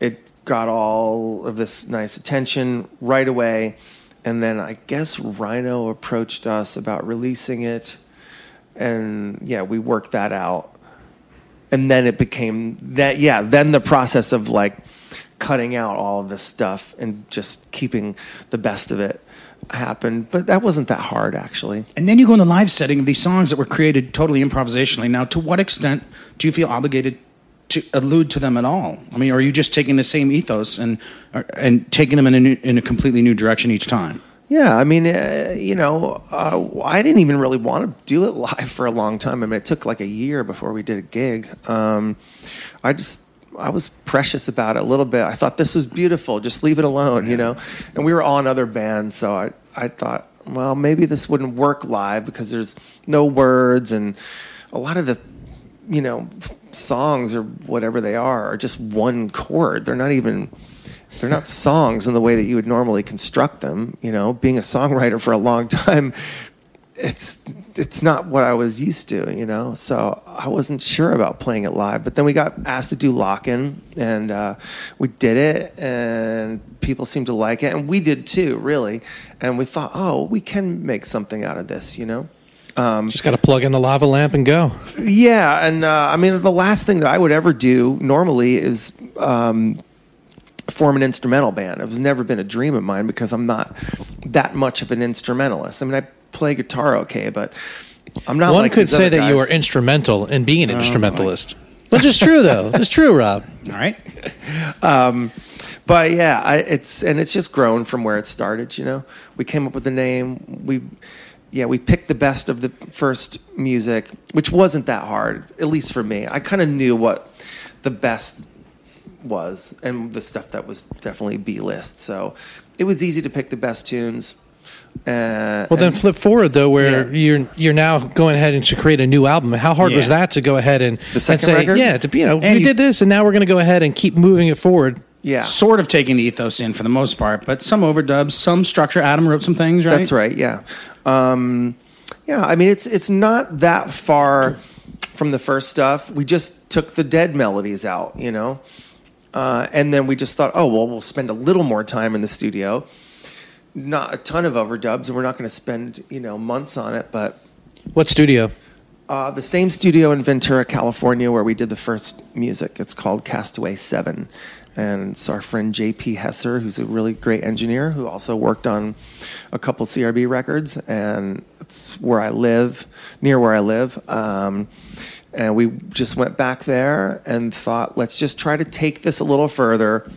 it got all of this nice attention right away. And then I guess Rhino approached us about releasing it and yeah, we worked that out. And then it became that yeah, then the process of like cutting out all of this stuff and just keeping the best of it happened. But that wasn't that hard actually.
And then you go in the live setting of these songs that were created totally improvisationally. Now, to what extent do you feel obligated to allude to them at all? I mean, are you just taking the same ethos and and taking them in a new, in a completely new direction each time?
Yeah, I mean, uh, you know, uh, I didn't even really want to do it live for a long time. I mean, it took like a year before we did a gig. Um, I just, I was precious about it a little bit. I thought this was beautiful. Just leave it alone, you know. And we were all in other bands, so I, I thought, well, maybe this wouldn't work live because there's no words and a lot of the, you know, songs or whatever they are are just one chord. They're not even they're not songs in the way that you would normally construct them. You know, being a songwriter for a long time, it's it's not what I was used to. You know, so I wasn't sure about playing it live. But then we got asked to do Lockn', and uh, we did it, and people seemed to like it, and we did too, really. And we thought, oh, we can make something out of this. You know.
Just got to plug in the lava lamp and go.
Yeah, and uh, I mean, the last thing that I would ever do normally is um, form an instrumental band. It was never been a dream of mine because I'm not that much of an instrumentalist. I mean, I play guitar okay, but I'm not.
One
like
could
these
say
other
that you are instrumental in being an instrumentalist. Which is true, though. It's true, Rob.
All right.
but yeah, I, it's and it's just grown from where it started. You know, we came up with the name. We, yeah, we picked the best of the first music, which wasn't that hard, at least for me. I kind of knew what the best was, and the stuff that was definitely B list. So it was easy to pick the best tunes. Uh,
Well, then
and-
flip forward though, where
Yeah.
you're you're now going ahead and to create a new album. How hard was that to go ahead and
The second
and say,
record?
yeah, to, you know,
And
we
you-
did this, and now we're going to go ahead and keep moving it forward.
Yeah,
Sort of taking the ethos in for the most part, but some overdubs, some structure. Adam wrote some things, right?
That's right. Yeah, um, yeah. I mean, it's it's not that far from the first stuff. We just took the dead melodies out, you know, uh, and then we just thought, oh well, we'll spend a little more time in the studio. Not a ton of overdubs, and we're not going to spend you know months on it, but
What studio?
uh, the same studio in Ventura, California, where we did the first music. It's called Castaway Seven, and it's our friend J.P. Hesser, who's a really great engineer, who also worked on a couple CRB records, and it's where I live, near where I live. Um, and we just went back there and thought, let's just try to take this a little further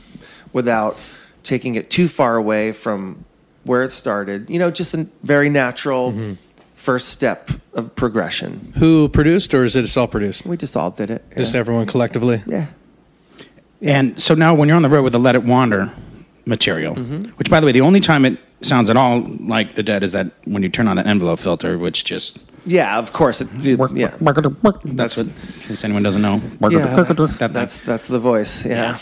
without taking it too far away from where it started. You know, just a very natural first step of progression.
Who produced, or is it self-produced?
We just all did it.
Just
yeah.
everyone collectively.
yeah.
And so now, when you're on the road with the "Let It Wander" material,
Mm-hmm.
which, by the way, the only time it sounds at all like the Dead is that when you turn on that envelope filter, which just
Yeah, of course. It, yeah.
that's what. In case anyone doesn't know,
Yeah,
that,
that's that's the voice. Yeah.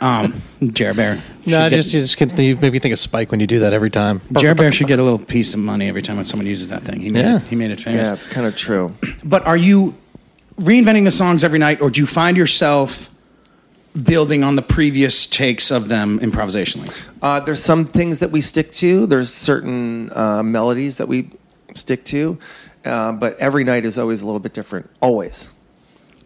um, Jerry Bear.
No,
should get-
just you just can, you maybe think of Spike when you do that every time.
Jerry Bear should get a little piece of money every time when someone uses that thing. He made
Yeah.
it. He made it famous.
Yeah, it's kind of true.
But are you reinventing the songs every night, or do you find yourself building on the previous takes of them improvisationally?
Uh, there's some things that we stick to. There's certain uh, melodies that we stick to, uh, but every night is always a little bit different. Always.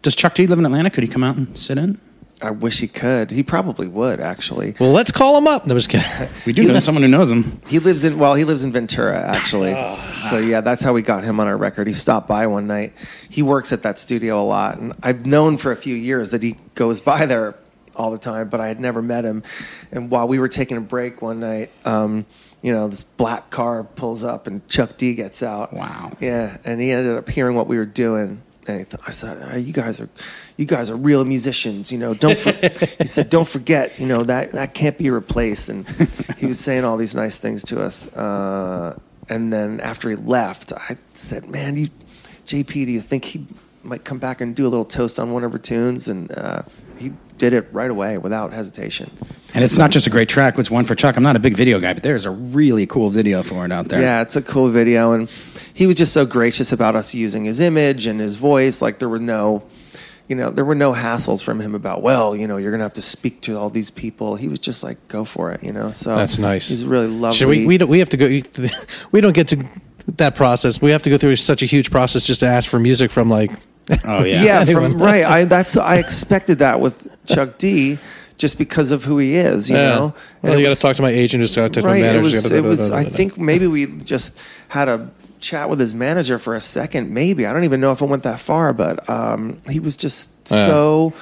Does Chuck D live in Atlanta? Could he come out and sit in?
I wish he could. He probably would actually.
Well, let's call him up. No, just kidding.
We do know someone who knows him.
He lives in well, he lives in Ventura actually. so yeah, that's how we got him on our record. He stopped by one night. He works at that studio a lot, and I've known for a few years that he goes by there all the time, but I had never met him. And while we were taking a break one night, um, you know, this black car pulls up and Chuck D gets out.
Wow.
Yeah, and he ended up hearing what we were doing. Th- I said, "Ah, "You guys are, you guys are real musicians. You know, don't." For-, he said, "Don't forget, you know that that can't be replaced." And he was saying all these nice things to us. Uh, and then after he left, I said, "Man, you, JP, do you think he might come back and do a little toast on one of her tunes?" And uh, he did it right away without hesitation.
And it's not just a great track, it's one for Chuck. I'm not a big video guy, but there's a really cool video for it out there.
Yeah, it's a cool video, and he was just so gracious about us using his image and his voice. Like there were no, you know, there were no hassles from him about. Well, you know, you're gonna have to speak to all these people. He was just like, go for it, you know. So
That's nice.
He's really lovely.
Should we? We don't, we have to go. We don't get to that process. We have to go through such a huge process just to ask for music from like.
Oh yeah.
yeah, from, right. I that's I expected that with Chuck D, just because of who he is. You know,
Well,
And
you got to talk to my agent. Just got to talk to my
right. It
manager.
was.
gotta-
It was. I
da- da- da- da-
think maybe we just had a chat with his manager for a second. Maybe I don't even know if it went that far, but um, he was just
Yeah.
so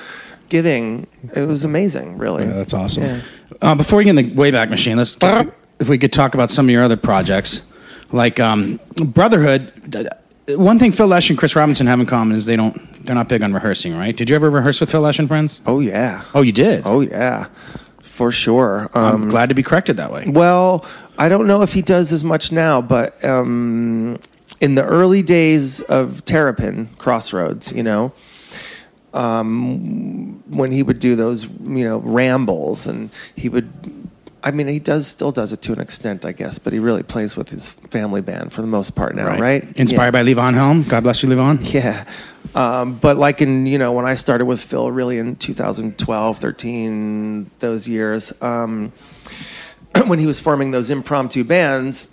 giving. It was amazing, really.
Yeah, that's awesome.
Yeah.
Uh, before we get in the Wayback Machine, let's if we could talk about some of your other projects, like um, Brotherhood. One thing Phil Lesh and Chris Robinson have in common is they don't they're not big on rehearsing, right? Did you ever rehearse with Phil Lesh and friends?
Oh yeah.
Oh, you did.
Oh yeah. For sure. Um,
I'm glad to be corrected that way.
Well, I don't know if he does as much now, but um, in the early days of Terrapin Crossroads, you know, um, when he would do those, you know, rambles, and he would. I mean, he does still does it to an extent, I guess, but he really plays with his family band for the most part now, right?
Inspired by Levon Helm. God bless you, Levon.
Yeah. Um, but like in, you know, when I started with Phil really in 2012, 13, those years, um, when he was forming those impromptu bands,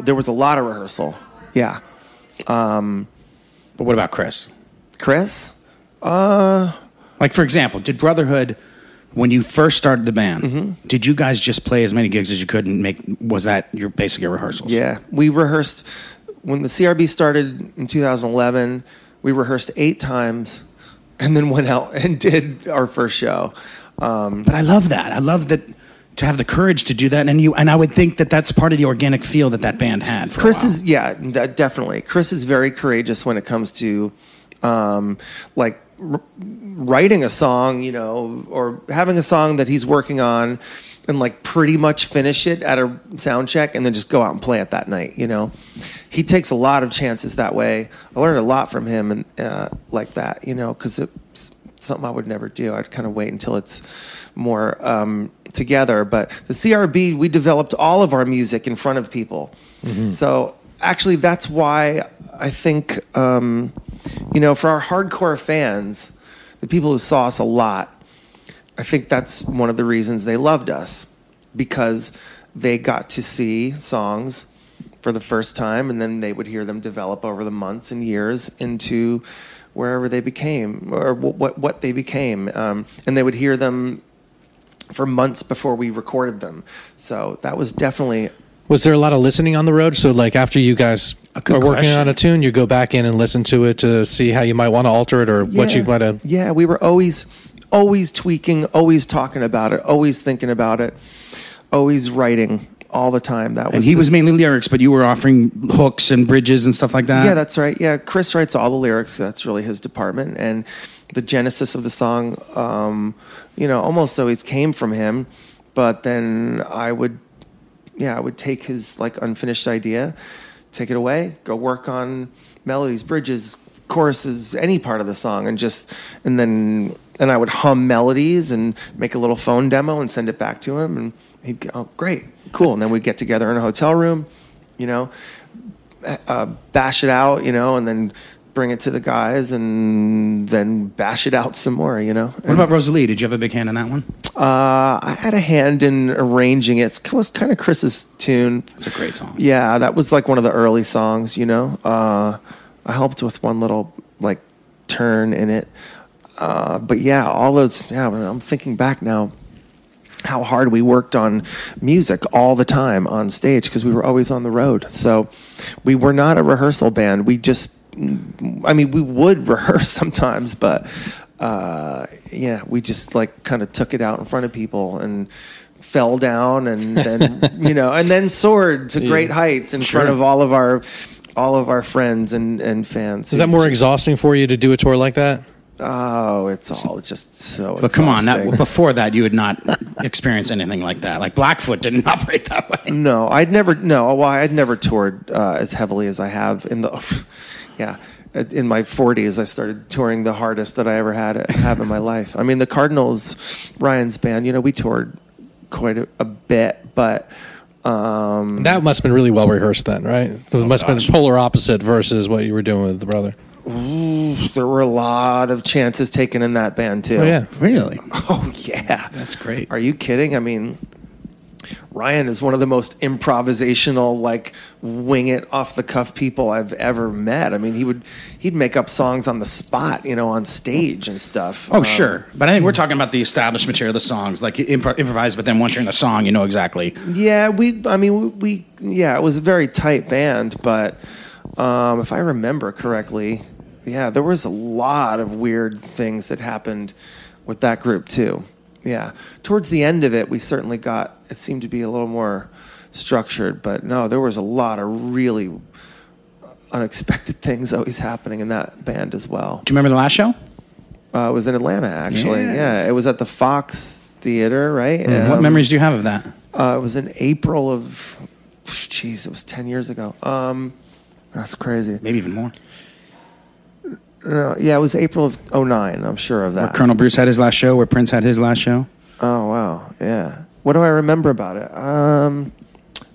there was a lot of rehearsal. Yeah.
But what about Chris?
Chris?
Like for example, did Brotherhood when you first started the band?
Mm-hmm.
Did you guys just play as many gigs as you could and make? Was that your basically your rehearsals?
Yeah. We rehearsed when the CRB started in 2011, we rehearsed eight times and then went out and did our first show. Um,
But I love that. I love that to have the courage to do that, and you and I would think that that's part of the organic feel that that band had.
Chris is yeah, that, definitely. Chris is very courageous when it comes to um, like r- writing a song, you know, or having a song that he's working on and like pretty much finish it at a sound check and then just go out and play it that night, you know. He takes a lot of chances that way. I learned a lot from him and uh, like that, you know, cuz it's something I would never do. I'd kind of wait until it's more um, together. But the CRB, we developed all of our music in front of people. So actually, that's why I think, um, you know, for our hardcore fans, the people who saw us a lot, I think that's one of the reasons they loved us because they got to see songs for the first time and then they would hear them develop over the months and years into wherever they became or what what, they became um, and they would hear them for months before we recorded them so that was definitely
Was there a lot of listening on the road? So, like, after you guys are working
question.
on a tune, you go back in and listen to it to see how you might want to alter it or what you might have.
Yeah, we were always, always tweaking, always talking about it, always thinking about it, always writing all the time. That was
and he
the-
was mainly lyrics, but you were offering hooks and bridges and stuff like that.
Yeah, that's right. Yeah, Chris writes all the lyrics. That's really his department, and the genesis of the song, um, you know, almost always came from him. But then I would, yeah, I would take his like unfinished idea, take it away, go work on melodies, bridges, choruses, any part of the song, and just and then and I would hum melodies and make a little phone demo and send it back to him, and he'd go, "Oh, great, cool." And then we'd get together in a hotel room, you know, uh, bash it out, you know, and then bring it to the guys and then bash it out some more, you know.
What about Rosalie? Did you have a big hand in that one?
Uh, I had a hand in arranging it. It was kind of Chris's tune.
It's a great song.
Yeah, that was like one of the early songs, you know. Uh, I helped with one little like turn in it. Uh, but yeah, all those. Yeah, I'm thinking back now. How hard we worked on music all the time on stage because we were always on the road. So we were not a rehearsal band. We just, I mean, we would rehearse sometimes, but uh, yeah, we just like kind of took it out in front of people and fell down and then you know and then soared to great heights in front of all of our all of our friends and and fans.
Is that more exhausting for you to do a tour like that?
Oh, it's all just so.
But come on, that, before that, you had not experienced anything like that. Like Blackfoot didn't operate that way.
No, I'd never. No, well, I'd never toured uh, as heavily as I have in the. Yeah, in my 40s, I started touring the hardest that I ever had have in my life. I mean, the Cardinals, Ryan's band. You know, we toured quite a, a bit, but um,
That must have been really well rehearsed then, right? It must have been polar opposite versus what you were doing with the brother.
there were a lot of chances taken in that band too.
Oh, yeah.
Really?
Oh yeah,
That's great.
Are you kidding? I mean, Ryan is one of the most improvisational, like wing it off the cuff people I've ever met. I mean, he would he'd make up songs on the spot, you know, on stage and stuff.
Oh,
Um,
sure. But I think we're talking about the established material of the songs, like impro- improvise, but then once you're in the song, you know exactly.
Yeah, we. I mean, we. Yeah, it was a very tight band, but um, if I remember correctly, yeah, there was a lot of weird things that happened with that group too. Yeah, towards the end of it, we certainly got. It seemed to be a little more structured, but no, there was a lot of really unexpected things always happening in that band as well.
Do you remember the last show?
Uh, it was in Atlanta, actually.
Yes.
Yeah, it was at the Fox Theater, right?
what
Um,
memories do you have of that?
uh, it was in April of, jeez, it was ten years ago. Um, that's crazy.
Maybe even more.
No, yeah, it was April of 09, I'm sure of
Where
that.
Colonel Bruce had his last show, where Prince had his last show.
oh wow, yeah. What do I remember about it? Um,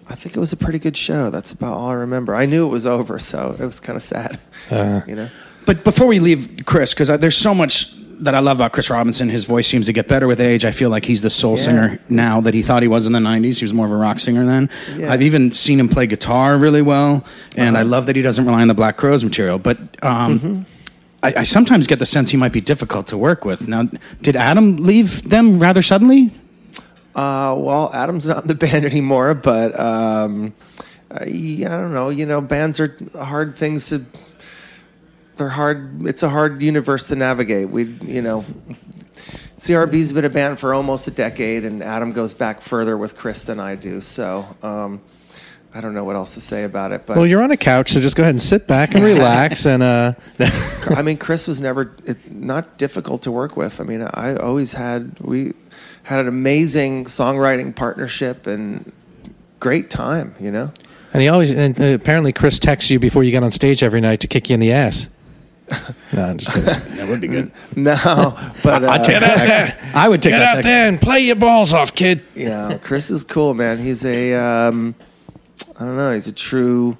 I think it was a pretty good show. That's about all I remember. I knew it was over, so it was kind of sad.
Uh,
you know.
But before we leave Chris, because there's so much that I love about Chris Robinson. His voice seems to get better with age. I feel like he's the soul
Yeah.
singer now that he thought he was in the 90s. He was more of a rock singer then.
Yeah.
I've even seen him play guitar really well, and I love that he doesn't rely on the Black Crowes material. But um, I, I sometimes get the sense he might be difficult to work with. Now, did Adam leave them rather suddenly?
Uh, well, Adam's not in the band anymore, but um, I, I don't know. You know, bands are hard things to they're hard. It's a hard universe to navigate. We, you know, CRB's been a band for almost a decade, and Adam goes back further with Chris than I do. So um, I don't know what else to say about it. But
Well, you're on a couch, so just go ahead and sit back and relax. and uh,
I mean, Chris was never it, not difficult to work with. I mean, I always had we had an amazing songwriting partnership and great time. You know.
and he always and uh, apparently Chris texts you before you get on stage every night to kick you in the ass. no, I'm just kidding.
That would be good.
No, but uh,
I'd take that text. I would take
Get
that
out
text.
there and play your balls off, kid.
yeah, Chris is cool, man. He's a um, I don't know. He's a true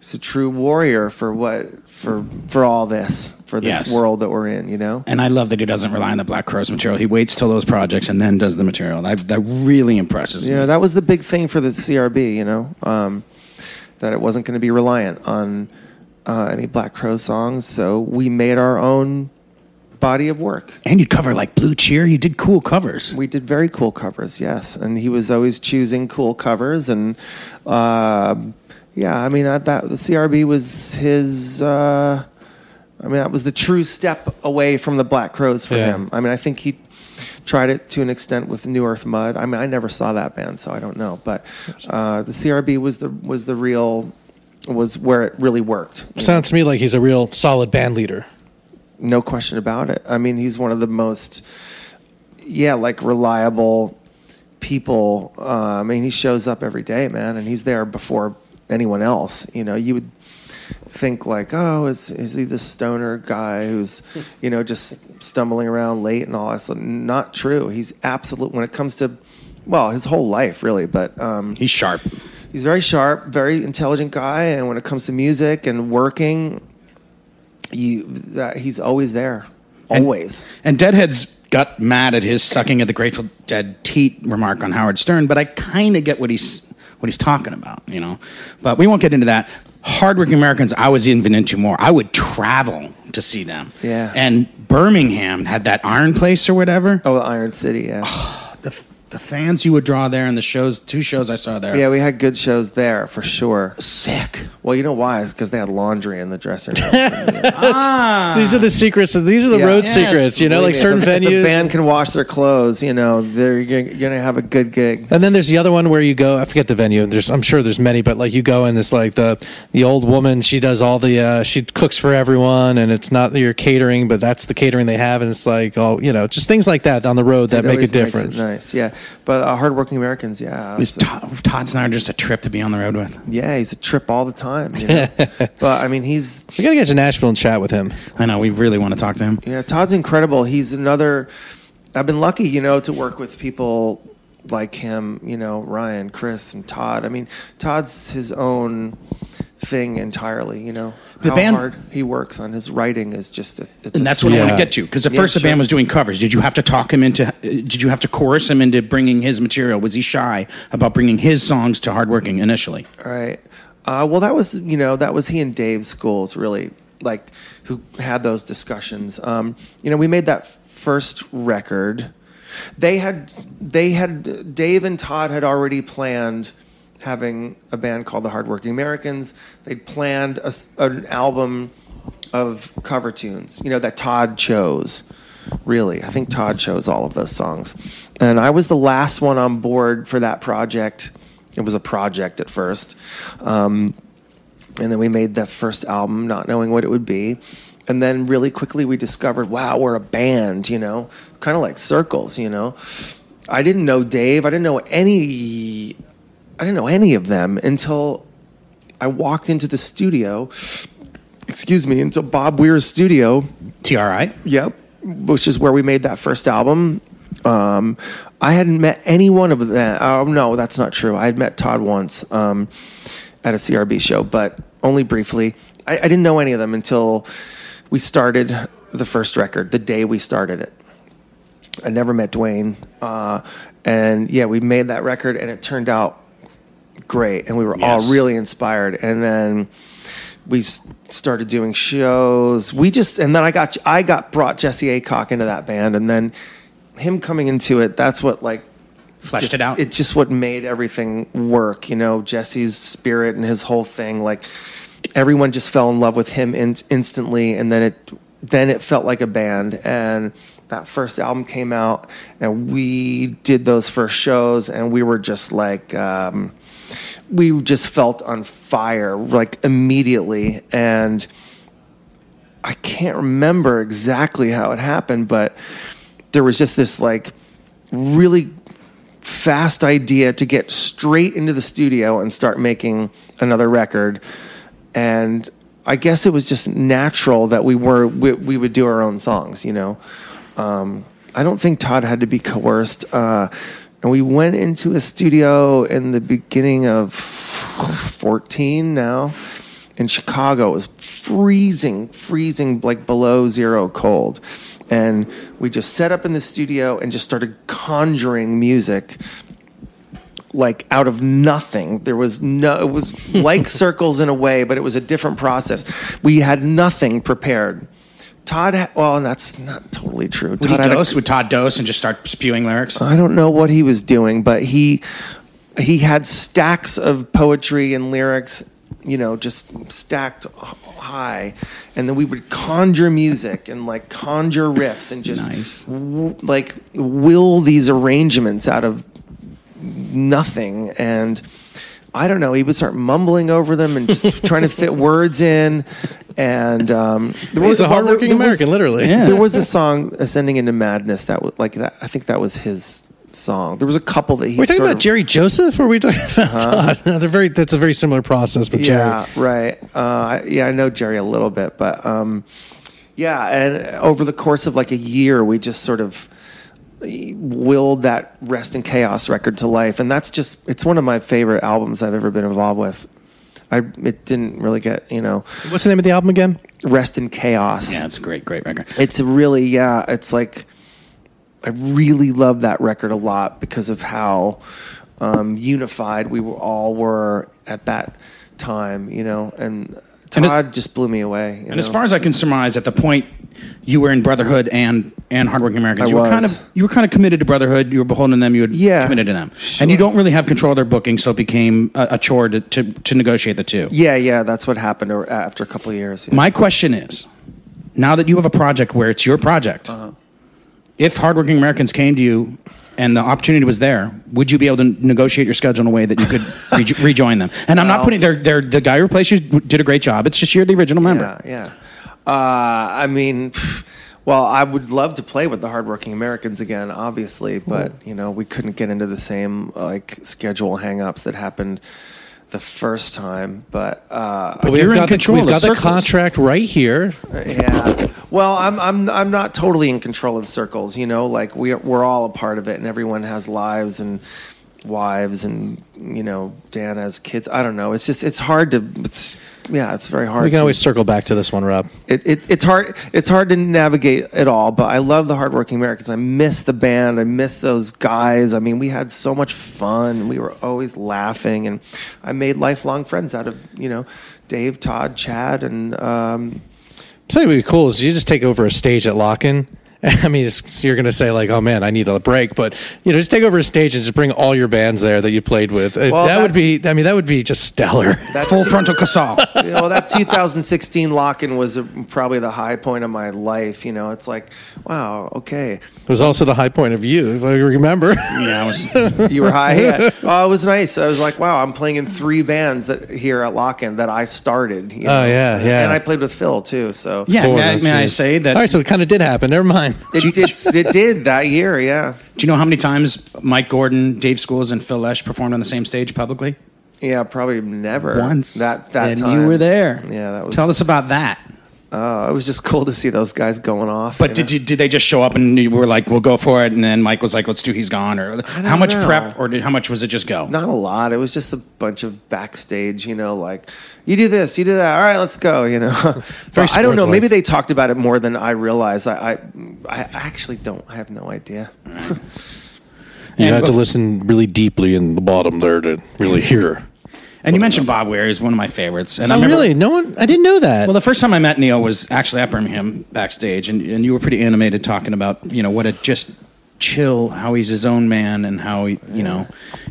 he's a true warrior for what for for all this for this
Yes.
world that we're in. You know.
And I love that he doesn't rely on the Black Crowes material. He waits till those projects and then does the material. That, that really impresses
Yeah,
me.
Yeah that was the big thing for the CRB, you know, um, that it wasn't going to be reliant on uh, any Black Crowe songs. So we made our own body of work.
And you cover like Blue Cheer. You did cool covers.
We did very cool covers, yes, and he was always choosing cool covers, and uh, yeah, I mean that, that the CRB was his. Uh, I mean that was the true step away from the Black Crowes for
Yeah.
him. I mean I think he tried it to an extent with New Earth Mud. I mean I never saw that band, so I don't know, but uh, the CRB was the was the real was where it really worked. you know?
Sounds to me like he's a real solid band leader.
No question about it. I mean, he's one of the most, yeah, like reliable people. Uh, I mean, he shows up every day, man, and he's there before anyone else. You know, you would think like, oh, is is he the stoner guy who's, you know, just stumbling around late and all that? That's not true. He's absolute when it comes to, well, his whole life really, but um,
He's sharp.
he's very sharp, very intelligent guy, and when it comes to music and working, you he's always there,
And-
always.
And Deadheads got mad at his sucking at the Grateful Dead teat remark on Howard Stern, but I kind of get what he's what he's talking about, you know. But we won't get into that. Hardworking Americans, I was even into more. I would travel to see them.
Yeah.
And Birmingham had that Iron Place or whatever.
oh, Iron City, yeah,
The the fans you would draw there and the shows, two shows I saw there.
yeah. We had good shows there for sure.
Sick.
Well, you know why? It's because they had laundry in the dressing room. ah.
These are the secrets. These are the
Yeah.
road
Yes.
secrets. You know, like
Believe me,
certain
if, if
venues.
the band can wash their clothes, you know, they're you're gonna have a good gig.
And then there's the other one where you go. I forget the venue. There's, I'm sure there's many, but like you go and it's like the the old woman. She does all the. Uh, she cooks for everyone, and it's not your catering, but that's the catering they have, and it's like oh, you know, just things like that on the road that
It
make a
always makes it
difference.
nice, yeah. But uh, hardworking Americans, yeah.
Is
so-
Todd, Todd Snider just a trip to be on the road with?
yeah, he's a trip all the time. You know? but I mean, he's
We gotta get to Nashville and chat with him.
I know, we really want to talk to him.
Yeah, Todd's incredible. He's another. I've been lucky, you know, to work with people like him. You know, Ryan, Chris, and Todd. I mean, Todd's his own thing entirely. You know,
The
how
band-
hard he works on his writing is just. A, it's
And that's what I want to get to. Because at
Yeah,
first the
sure.
band was doing covers. Did you have to talk him into? uh, Did you have to coerce him into bringing his material? Was he shy about bringing his songs to Hardworking initially?
Right. Uh, well, that was you know that was he and Dave Schools really like who had those discussions. Um, you know, we made that first record. They had they had Dave and Todd had already planned having a band called the Hardworking Americans. They'd planned a an album of cover tunes. You know that Todd chose. Really, I think Todd chose all of those songs, and I was the last one on board for that project. It was a project at first. Um, and then we made that first album not knowing what it would be. And then really quickly we discovered, wow, we're a band, you know, kind of like circles, you know. I didn't know Dave. I didn't know any. I didn't know any of them until I walked into the studio. Excuse me, into Bob Weir's studio.
TRI.
Yep, which is where we made that first album. Um, I hadn't met any one of them. Oh no, that's not true. I had met Todd once um, at a CRB show, but only briefly. I, I didn't know any of them until we started the first record. The day we started it, I never met Duane, uh, and yeah, we made that record, and it turned out great, and we were
Yes.
all really inspired. And then we started doing shows. We just and then I got I got brought Jesse Aycock into that band, and then him coming into it. That's what like
Fleshed
just-
it out.
It's just what made everything work. You know, Jesse's spirit and his whole thing. Like everyone just fell in love with him in, instantly, and then it then it felt like a band. And that first album came out, and we did those first shows, and we were just like. Um, we just felt on fire like immediately and I can't remember exactly how it happened, but there was just this like really fast idea to get straight into the studio and start making another record. And I guess it was just natural that we were we, we would do our own songs, you know. Um, I don't think Todd had to be coerced. Uh, and we went into a studio in the beginning of 14 now in Chicago. It was freezing, freezing, like below zero cold. And we just set up in the studio and just started conjuring music like out of nothing. There was no, it was like circles in a way, but it was a different process. We had nothing prepared. Todd, ha- well, that's not totally true.
Would he
Todd had a-
dose? Would Todd dose and just start spewing lyrics?
I don't know what he was doing, but he he had stacks of poetry and lyrics, you know, just stacked high, and then we would conjure music and like conjure riffs and just
Nice.
w- like will these arrangements out of nothing and. I don't know. He would start mumbling over them and just trying to fit words in, and um, there
He's a
well, there-
hardworking
there was-
American, literally.
Yeah.
there was a song ascending into madness that was like that i think that was his song there was a couple that he
We're talking about
of,
Jerry Joseph, or are we talking about Todd? They're very. That's a very similar process with
yeah
Jerry.
right uh, yeah i know jerry a little bit but um, yeah and over the course of like a year we just sort of willed that rest in chaos record to life and that's just it's one of my favorite albums i've ever been involved with i it didn't really get you know
What's the name of the album again?
rest in chaos
Yeah, it's a great, great record.
it's really yeah it's like i really love that record a lot because of how um, unified we were all were at that time you know and
And it-
todd just blew me away
And as far as I can surmise, at the point you were in Brotherhood and and Hardworking Americans,
I
you were kind of you were kind of committed to Brotherhood. You were beholden to them. You had
Yeah,
committed to them,
sure.
and you don't really have control of their booking, so it became a, a chore to, to to negotiate the two.
yeah yeah that's what happened after a couple of years yeah.
My question is, now that you have a project where it's your project,
Uh-huh.
if Hardworking Americans came to you and the opportunity was there, would you be able to negotiate your schedule in a way that you could rejo- rejoin them? And I'm not putting they're, they're, the guy who replaced you did a great job. It's just you're the original member.
Yeah, yeah. Uh, I mean, well, I would love to play with the hardworking Americans again, obviously, but you know, we couldn't get into the same like schedule hangups that happened the first time. But uh,
But we've
you're in
got
control
the, we've
of
got the contract right here.
yeah. Well, I'm I'm I'm not totally in control of circles. You know, like we we're all a part of it, and everyone has lives and wives, and you know, Dan has kids. I don't know. It's just it's hard to. It's yeah, it's very hard.
We can
to-
always circle back to this one, Rob.
it, it, it's hard it's hard to navigate it all but i love the hardworking americans i miss the band i miss those guys i mean we had so much fun we were always laughing and i made lifelong friends out of you know dave todd chad and um,
So what would be cool is you just take over a stage at Lockn'. I mean, it's, you're going to say like, "Oh man, I need a break," but you know, just take over a stage and just bring all your bands there that you played with. Uh,
Well,
that,
that-
would be, I mean, that would be just stellar.
that
Full frontal casal.
you know that 2016 Lockn' was a, probably the high point of my life you know it's like wow okay
It was also the high point of you, if I remember.
yeah, it was,
you were high yeah. oh it was nice i was like wow i'm playing in three bands that here at Lockn' that i started you
Oh, yeah, yeah.
and i played with phil too so
yeah.
Four,
May, I, may I say that?
All right, so it kind of did happen. Never mind.
It did. It did that year. Yeah.
Do you know how many times Mike Gordon, Dave Schools, and Phil Lesh performed on the same stage publicly?
Yeah. Probably never.
Once.
That that
and
time
you were there.
Yeah. That was.
Tell us about that.
Uh, it was just cool to see those guys going off.
But did you, did they just show up and you were like, "We'll go for it," and then Mike was like, "Let's do He's Gone," or how much
know.
prep, or did, how much was it just go?
Not a lot. It was just a bunch of backstage. You know, like you do this, you do that. All right, let's go. You know. But I don't know. Maybe they talked about it more than I realized. I, I I actually don't. I have no idea.
You
And-
had to listen really deeply in the bottom there to really hear.
And you mentioned Bob Weir is one of my favorites. And I
Oh,
remember,
really? No one? I didn't know that.
Well, the first time I met Neal was actually at Birmingham backstage, and, and you were pretty animated talking about you know what a just chill, how he's his own man, and how he, you know,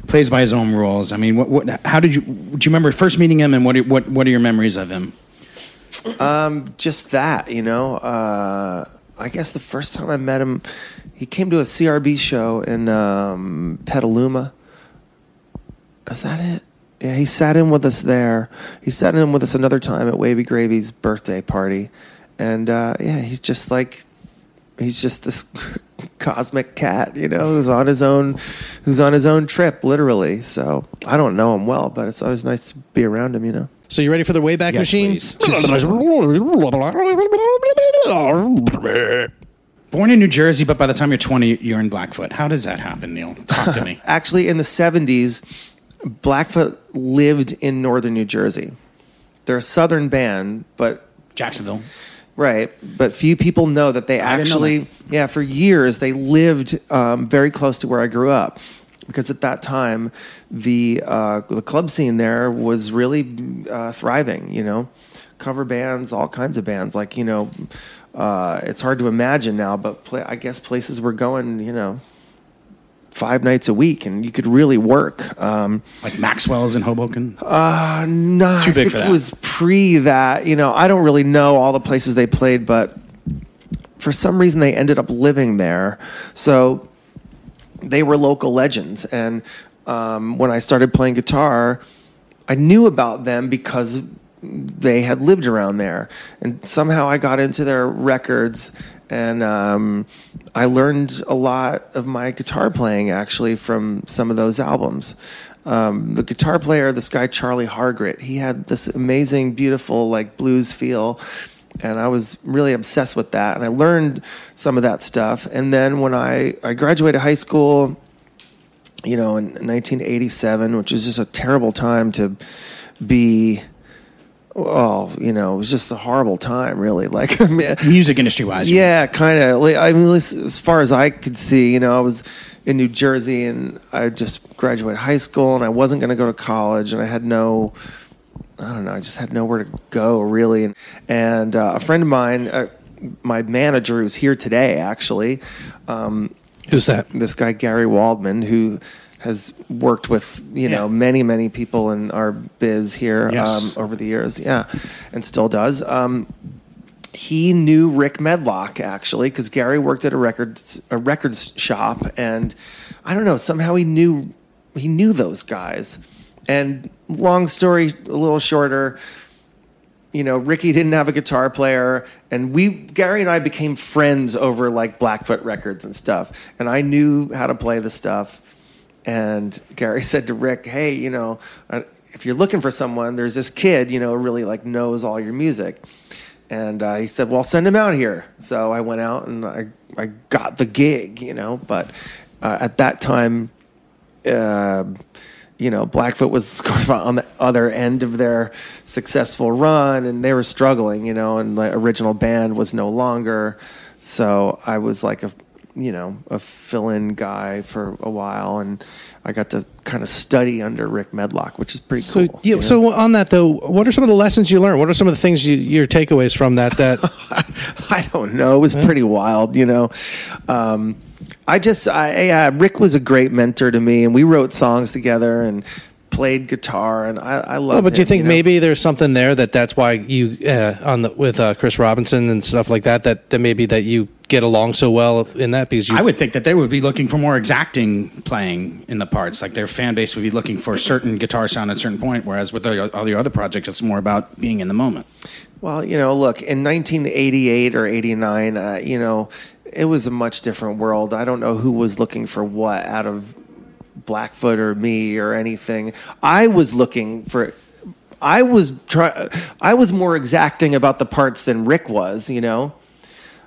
plays by his own rules. I mean, what, what, how did you, do you remember first meeting him, and what, are- what, what are your memories of him?
Um, just that, you know. Uh, I guess the first time I met him, he came to a CRB show in um, Petaluma. Is that it? Yeah, he sat in with us there. He sat in with us another time at Wavy Gravy's birthday party, and uh, yeah, he's just like he's just this cosmic cat, you know, who's on his own, who's on his own trip, literally. So I don't know him well, but it's always nice to be around him, you know.
So you ready for the Wayback
Yes,
Machine?
please. Born in New Jersey, but by the time you're 20, you're in Blackfoot. How does that happen, Neal? Talk to me.
actually in the 70s blackfoot lived in northern new jersey. They're a southern band but
Jacksonville.
right but few people know that they
I
actually yeah for years they lived um, very close to where i grew up. Because at that time the uh, the club scene there was really uh, thriving you know? Cover bands all kinds of bands like you know uh, it's hard to imagine now but i guess places were going you know five nights a week and you could really work um,
Like Maxwell's in Hoboken.
uh, no,
Too
I
big
think it was pre that. You know, I don't really know all the places they played, but for some reason they ended up living there. So they were local legends. And um, when I started playing guitar, I knew about them because they had lived around there. And somehow I got into their records and um, I learned a lot of my guitar playing actually from some of those albums. Um, the guitar player, this guy Charlie Hargrett, he had this amazing, beautiful like blues feel, and I was really obsessed with that. And I learned some of that stuff. And then when I I graduated high school, you know, in 1987, which was just a terrible time to be. Oh, you know, it was just a horrible time, really. Like, I mean,
Music industry wise.
yeah, kind of. I mean, as as far as I could see, you know, I was in New Jersey and I just graduated high school and I wasn't going to go to college and I had no, I don't know, I just had nowhere to go really. And, and uh, a friend of mine, uh, my manager who's here today, actually, um,
Who's that?
this guy Gary Waldman, who has worked with you know
Yeah.
many many people in our biz here
Yes.
um, over the years, yeah, and still does. Um, he knew Rick Medlocke actually because Gary worked at a record a records shop, and I don't know somehow he knew he knew those guys. And long story a little shorter, you know, Ricky didn't have a guitar player, and we Gary and I became friends over like Blackfoot records and stuff. And I knew how to play the stuff. And Gary said to Rick, "Hey, you know, uh, if you're looking for someone, there's this kid, you know, really like knows all your music." And uh, he said, "Well, send him out here." So I went out and I I got the gig, you know. But uh, at that time, uh, you know, Blackfoot was sort of on the other end of their successful run, and they were struggling, you know, and the original band was no longer. So I was like a, you know, a fill-in guy for a while, and I got to kind of study under Rick Medlocke, which is pretty
So,
cool.
yeah,
you know?
so on that though, what are some of the lessons you learned? What are some of the things you, your takeaways from that? That
I don't know. It was pretty wild, you know. Um, I just, I, yeah, Rick was a great mentor to me, and we wrote songs together and played guitar, and I, I love.
well, but do you think
know?
maybe there's something there that that's why you uh, on the with uh, Chris Robinson and stuff like that that, that maybe that you get along so well in that because you
I would think that they would be looking for more exacting playing in the parts. Like their fan base would be looking for a certain guitar sound at a certain point, whereas with the, all the other projects, it's more about being in the moment.
Well, you know, look, in 1988 or 89, uh, you know, it was a much different world. I don't know who was looking for what out of Blackfoot or me or anything. I was looking for. I was try. I was more exacting about the parts than Rick was. You know.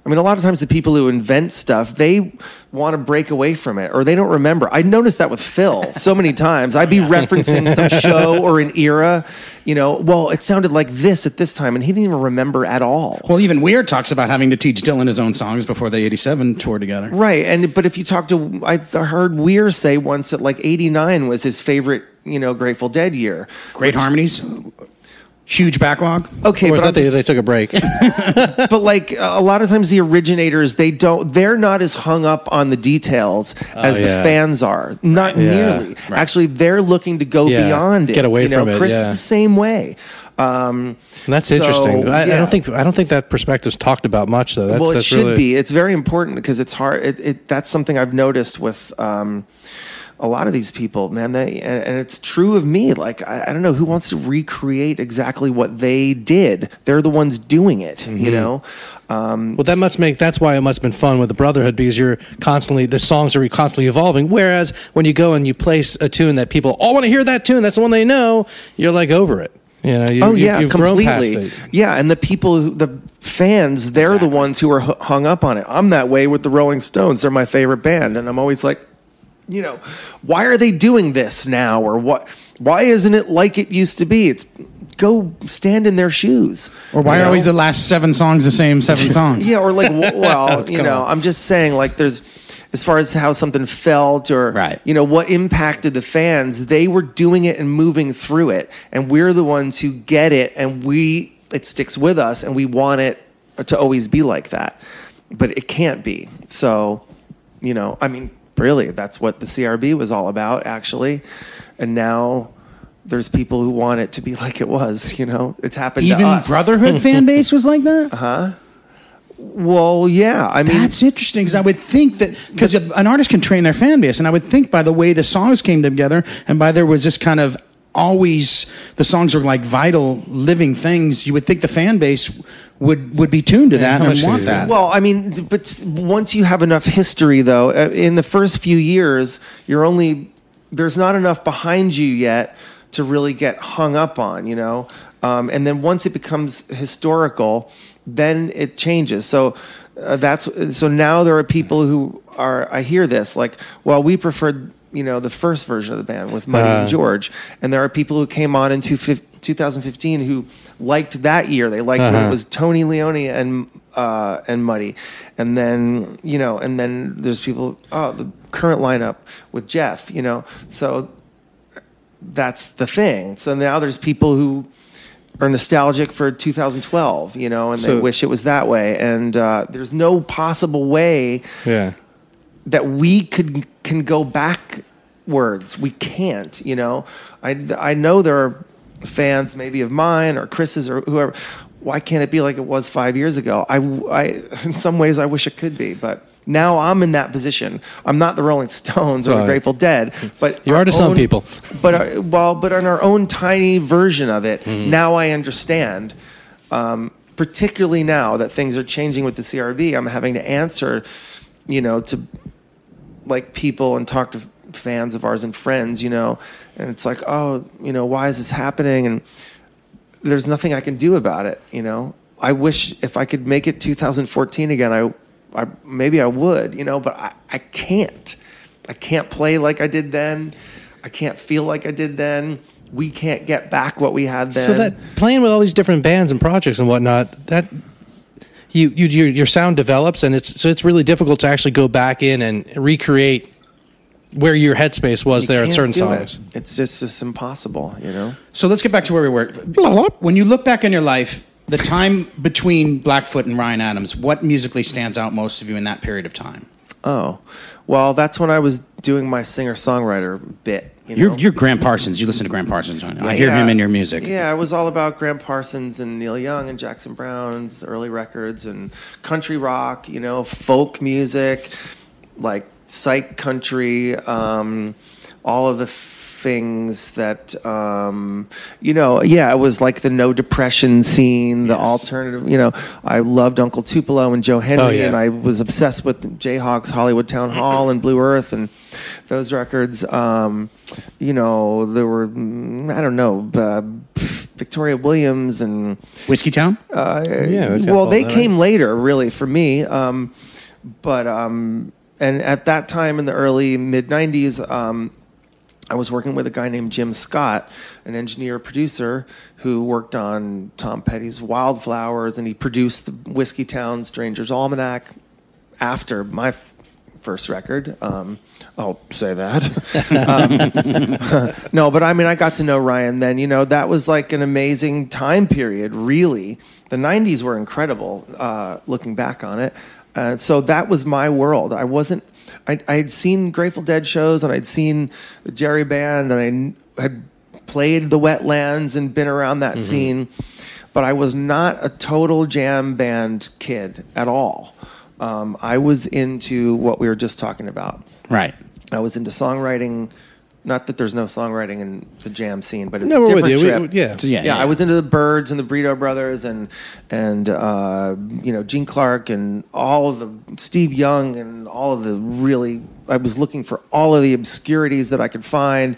I mean, a lot of times the people who invent stuff, they want to break away from it or they don't remember. I noticed that with Phil so many times. I'd be referencing some show or an era, you know, well, it sounded like this at this time, and he didn't even remember at all.
Well, even Weird talks about having to teach Dylan his own songs before the '87 tour together.
Right. And, but if you talk to, I heard Weir say once that like 89 was his favorite, you know, Grateful Dead year.
Great harmonies. Huge backlog.
Okay,
or was
but,
that they,
just-
they took a break?
but like a lot of times the originators they don't they're not as hung up on the details as
Oh, yeah.
the fans are not
Yeah.
nearly actually they're looking to go
Yeah.
beyond it
Get away
you know?
from it,
chris
yeah.
is the same way um,
That's
So,
interesting. I, I don't think I don't think that perspective's talked about much though. That's,
well it
that's
should
really,
be it's very important because it's hard it, it, that's something i've noticed with um, a lot of these people man they and, and it's true of me like I, I don't know who wants to recreate exactly what they did they're the ones doing it
Mm-hmm.
you know um,
Well, that must make that's why it must have been fun with the Brotherhood because you're constantly the songs are constantly evolving. Whereas when you go and you place a tune that people all want to hear that tune, that's the one they know. You're like over it. You know. You,
oh yeah,
you've grown
completely.
past it.
Yeah, and the people, who, the fans, they're the ones who are hu- hung up on it. I'm that way with the Rolling Stones. They're my favorite band, and I'm always like, you know, why are they doing this now, or what? Why isn't it like it used to be? It's go stand in their shoes.
Or why
you
are
know?
always the last seven songs the same seven songs?
Yeah, or like, well, you know,
on.
I'm just saying, like, there's as far as how something felt or,
Right.
you know, what impacted the fans, they were doing it and moving through it. And we're the ones who get it and we, it sticks with us and we want it to always be like that. But it can't be. So, you know, I mean, really, that's what the CRB was all about, actually. And now, there's people who want it to be like it was, you know. It's happened
Even. Brotherhood fan base was like that.
Huh well, yeah. I mean,
That's interesting because I would think that because an artist can train their fan base, and I would think by the way the songs came together and by there was this kind of always the songs are like vital living things. You would think the fan base would would be tuned to that
how
and want
do
that.
Well, I mean, but once you have enough history, though, uh, in the first few years, you're only there's not enough behind you yet to really get hung up on, you know. Um, and then once it becomes historical, then it changes. So uh, that's so now there are people who are. I hear this like, well, we preferred you know the first version of the band with Muddy and
Uh.
George, and there are people who came on in two fif- 2015 who liked that year. They liked when
Uh-huh.
it was Tony Leone and uh, and Muddy, and then you know, and then there's people. Oh, the current lineup with Jeff. You know, so that's the thing. So now there's people who are nostalgic for 2012. You know, and they wish it was that way. And uh, there's no possible way
Yeah.
That we could can go backwards. We can't, you know. I I know there are fans maybe of mine or Chris's or whoever. Why can't it be like it was five years ago? I, I in some ways I wish it could be, but now I'm in that position. I'm not the Rolling Stones or the Grateful Dead, but
You are to some people.
But uh, well, but on our own tiny version of it,
Mm-hmm.
now I understand. Um, particularly now that things are changing with the CRB, I'm having to answer, you know, to like people and talk to fans of ours and friends, you know, and it's like, oh, you know, why is this happening? And there's nothing I can do about it, you know. I wish if I could make it 2014 again, I, I maybe I would, you know, but I, I can't. I can't play like I did then. I can't feel like I did then. We can't get back what we had then.
So that playing with all these different bands and projects and whatnot, that you, you your, your sound develops, and it's so it's really difficult to actually go back in and recreate where your headspace was
You
there at certain
do
songs.
It. It's just just impossible, you know.
So let's get back to where we were. When you look back in your life, the time between Blackfoot and Ryan Adams, what musically stands out most of you in that period of time?
Oh, well, that's when I was doing my singer songwriter bit. You know?
You're, you're Gram Parsons. You listen to Gram Parsons. don't? I hear
Yeah.
him in your music.
Yeah, it was all about Gram Parsons and Neil Young and Jackson Browne's early records and country rock, you know, folk music, like psych country, um, all of the things that, um, you know, yeah, it was like the no depression scene, the
Yes.
alternative, you know, I loved Uncle Tupelo and Joe Henry,
Oh, yeah.
and I was obsessed with Jayhawks, Hollywood Town Hall, and Blue Earth, and those records. Um, you know, there were mm, I don't know uh, Victoria Williams and
Whiskeytown?
uh,
Yeah,
well, they
that.
came later, really, for me. Um, but um, and at that time in the early mid '90s, um, I was working with a guy named Jim Scott, an engineer producer who worked on Tom Petty's Wildflowers, and he produced the Whiskeytown Stranger's Almanac after my f- first record. Um, I'll say that. um, no, but I mean, I got to know Ryan then. You know, that was like an amazing time period. Really, the '90s were incredible. Uh, looking back on it, uh, so that was my world. I wasn't. I, I had seen Grateful Dead shows, and I'd seen the Jerry Band, and I had played the Wetlands and been around that scene, but I was not a total jam band kid at all. Um, I was into what we were just talking about.
Right.
I was into songwriting. Not that there's no songwriting in the jam scene, but it's
No,
a
we're with
different
you. We-
trip.
yeah.
So, yeah,
yeah,
yeah.
I was into the Byrds and the Burrito Brothers and and uh, you know Gene Clark and all of the Steve Young and all of the really. I was looking for all of the obscurities that I could find.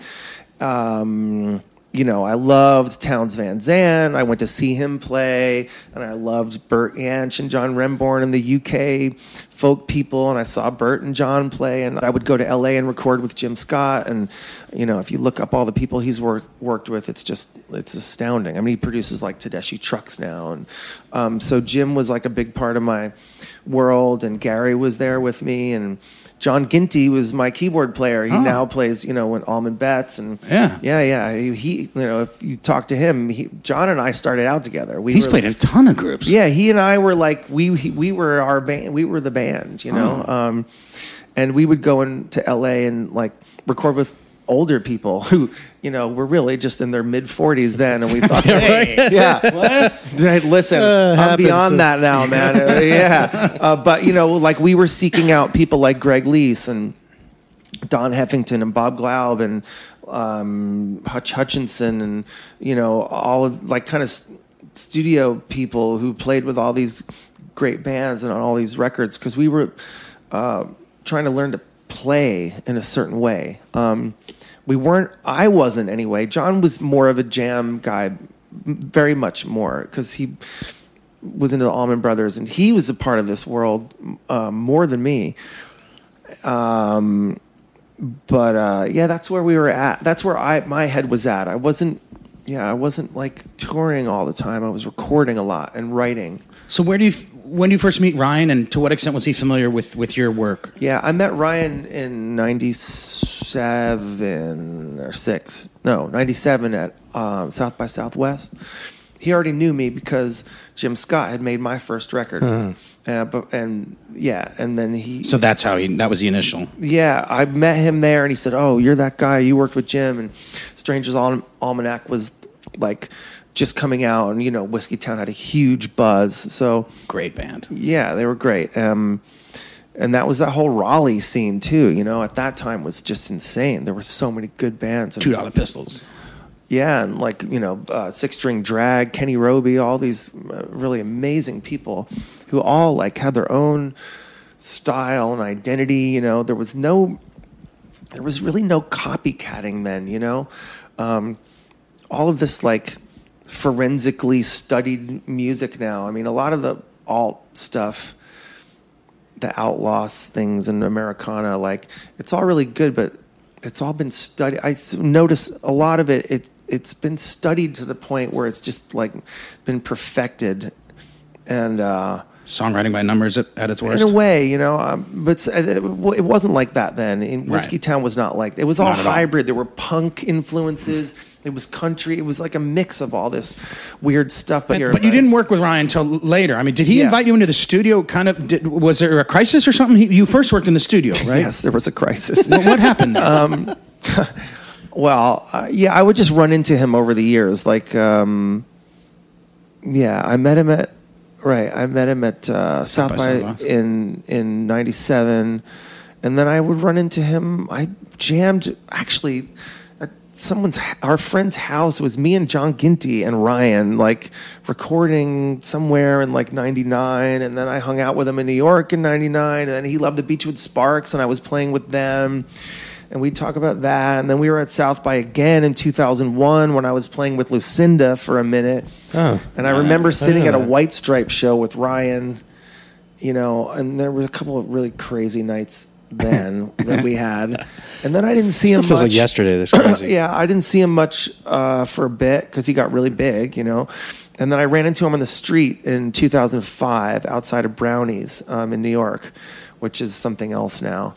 Um, you know, I loved Townes Van Zandt. I went to see him play, and I loved Bert Jansch and John Renbourn and the UK folk people. And I saw Bert and John play, and I would go to LA and record with Jim Scott. And you know, if you look up all the people he's worked worked with, it's just it's astounding. I mean, he produces like Tedeschi trucks now, and um, so Jim was like a big part of my world, and Gary was there with me, and John Ginty was my keyboard player. He
Oh.
now plays, you know, in Allman Betts, and
Yeah.
yeah, yeah. He, he- you know, if you talk to him, he, John and I started out together. We
He's played a ton of groups.
yeah, he and I were like we we were our band. We were the band, you know. Um, and we would go into L.A. and like record with older people who, you know, were really just in their mid forties then, and we thought, hey, yeah, Hey, listen, I'm
happens.
beyond that now, man. Uh, yeah, uh, but you know, like we were seeking out people like Greg Leisz and Don Heffington and Bob Glaub and um, Hutch Hutchinson and you know all of like kind of studio people who played with all these great bands and on all these records because we were uh, trying to learn to play in a certain way. Um, we weren't. I wasn't anyway. John was more of a jam guy, very much more because he was into the Allman Brothers and he was a part of this world um, more than me um, but uh, yeah, that's where we were at. That's where I my head was at. I wasn't, yeah, I wasn't like touring all the time. I was recording a lot and writing.
So where do you when do you first meet Ryan, and to what extent was he familiar with with your work?
Yeah, I met Ryan in '97 or six, no, '97 at um, South by Southwest. He already knew me because Jim Scott had made my first record, uh, but and yeah, and then he
So that's how he. That was the initial.
Yeah, I met him there, and he said, "Oh, you're that guy. You worked with Jim." And Strangers Al- Almanac was like just coming out, and you know, Whiskeytown had a huge buzz. So
Great band.
yeah, they were great. Um, and that was that whole Raleigh scene too. You know, at that time was just insane. There were so many good bands. And,
Two Dollar Pistols.
yeah, and like you know, uh, Six String Drag, Kenny Roby, all these uh, really amazing people who all like had their own style and identity. You know, there was no, there was really no copycatting then. You know, um, all of this like forensically studied music now. I mean, a lot of the alt stuff the outlaws things and Americana, like it's all really good, but it's all been studied. I notice a lot of it. It it's been studied to the point where it's just like been perfected, and uh,
Songwriting by numbers at, at its worst.
in a way, you know. Um, but it, it wasn't like that then. In Whiskey
Right.
Town was not like it was all
at all.
hybrid. There were punk influences. It was country. It was like a mix of all this weird stuff. But, you're
but you didn't work with Ryan until later. I mean, did he
Yeah.
invite you into the studio? Kind of. Did, was there a crisis or something? He, you first worked in the studio, right?
Yes, there was a crisis.
What, what happened? There?
Well, uh, yeah, I would just run into him over the years. Like, um, yeah, I met him at right. I met him at uh, South
by
by in in '97, and then I would run into him. I jammed actually someone's our friend's house. It was me and John Ginty and Ryan like recording somewhere in like '99, and then I hung out with him in New York in '99, and then he loved the Beachwood Sparks, and I was playing with them and we talk about that. And then we were at South by again in 2001 when I was playing with Lucinda for a minute.
Oh.
and I remember sitting at a. White Stripe show with Ryan, you know, and there were a couple of really crazy nights then that we had. And then I didn't see
Still
him
feels
much.
like yesterday. This crazy.
yeah, I didn't see him much uh, for a bit because he got really big, you know. And then I ran into him on the street in 2005 outside of Brownies um, in New York which is something else now.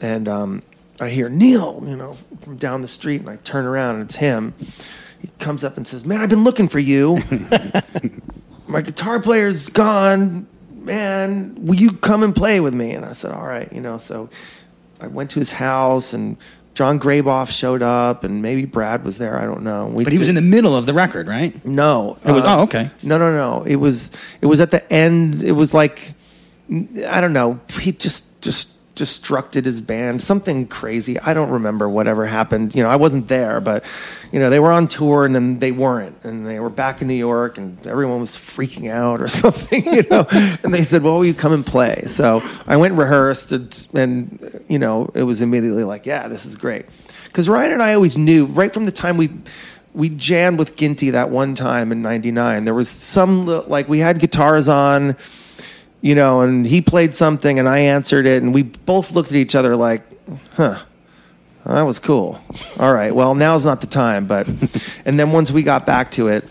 And um, I hear Neal, you know, from down the street, and I turn around and it's him. He comes up and says, "Man, I've been looking for you. My guitar player's gone. Man, will you come and play with me?" And I said, "All right," you know. So I went to his house and. Jon Graboff showed up, and maybe Brad was there. I don't know. We
But he was in the middle of the record, right?
no,
It was-
uh,
oh, okay.
No, no, no. It was it was at the end. It was like I don't know. He just just destructed his band. Something crazy. I don't remember whatever happened. You know, I wasn't there, but you know, they were on tour and then they weren't, and they were back in New York, and everyone was freaking out or something. You know, and they said, "Well, will you come and play?" So I went and rehearsed, and, and you know, it was immediately like, "Yeah, this is great." Because Ryan and I always knew right from the time we we jammed with Ginty that one time in '99. There was some like we had guitars on, you know, and he played something and I answered it, and we both looked at each other like, "Huh, that was cool." All right, well now's not the time, but and then once we got back to it,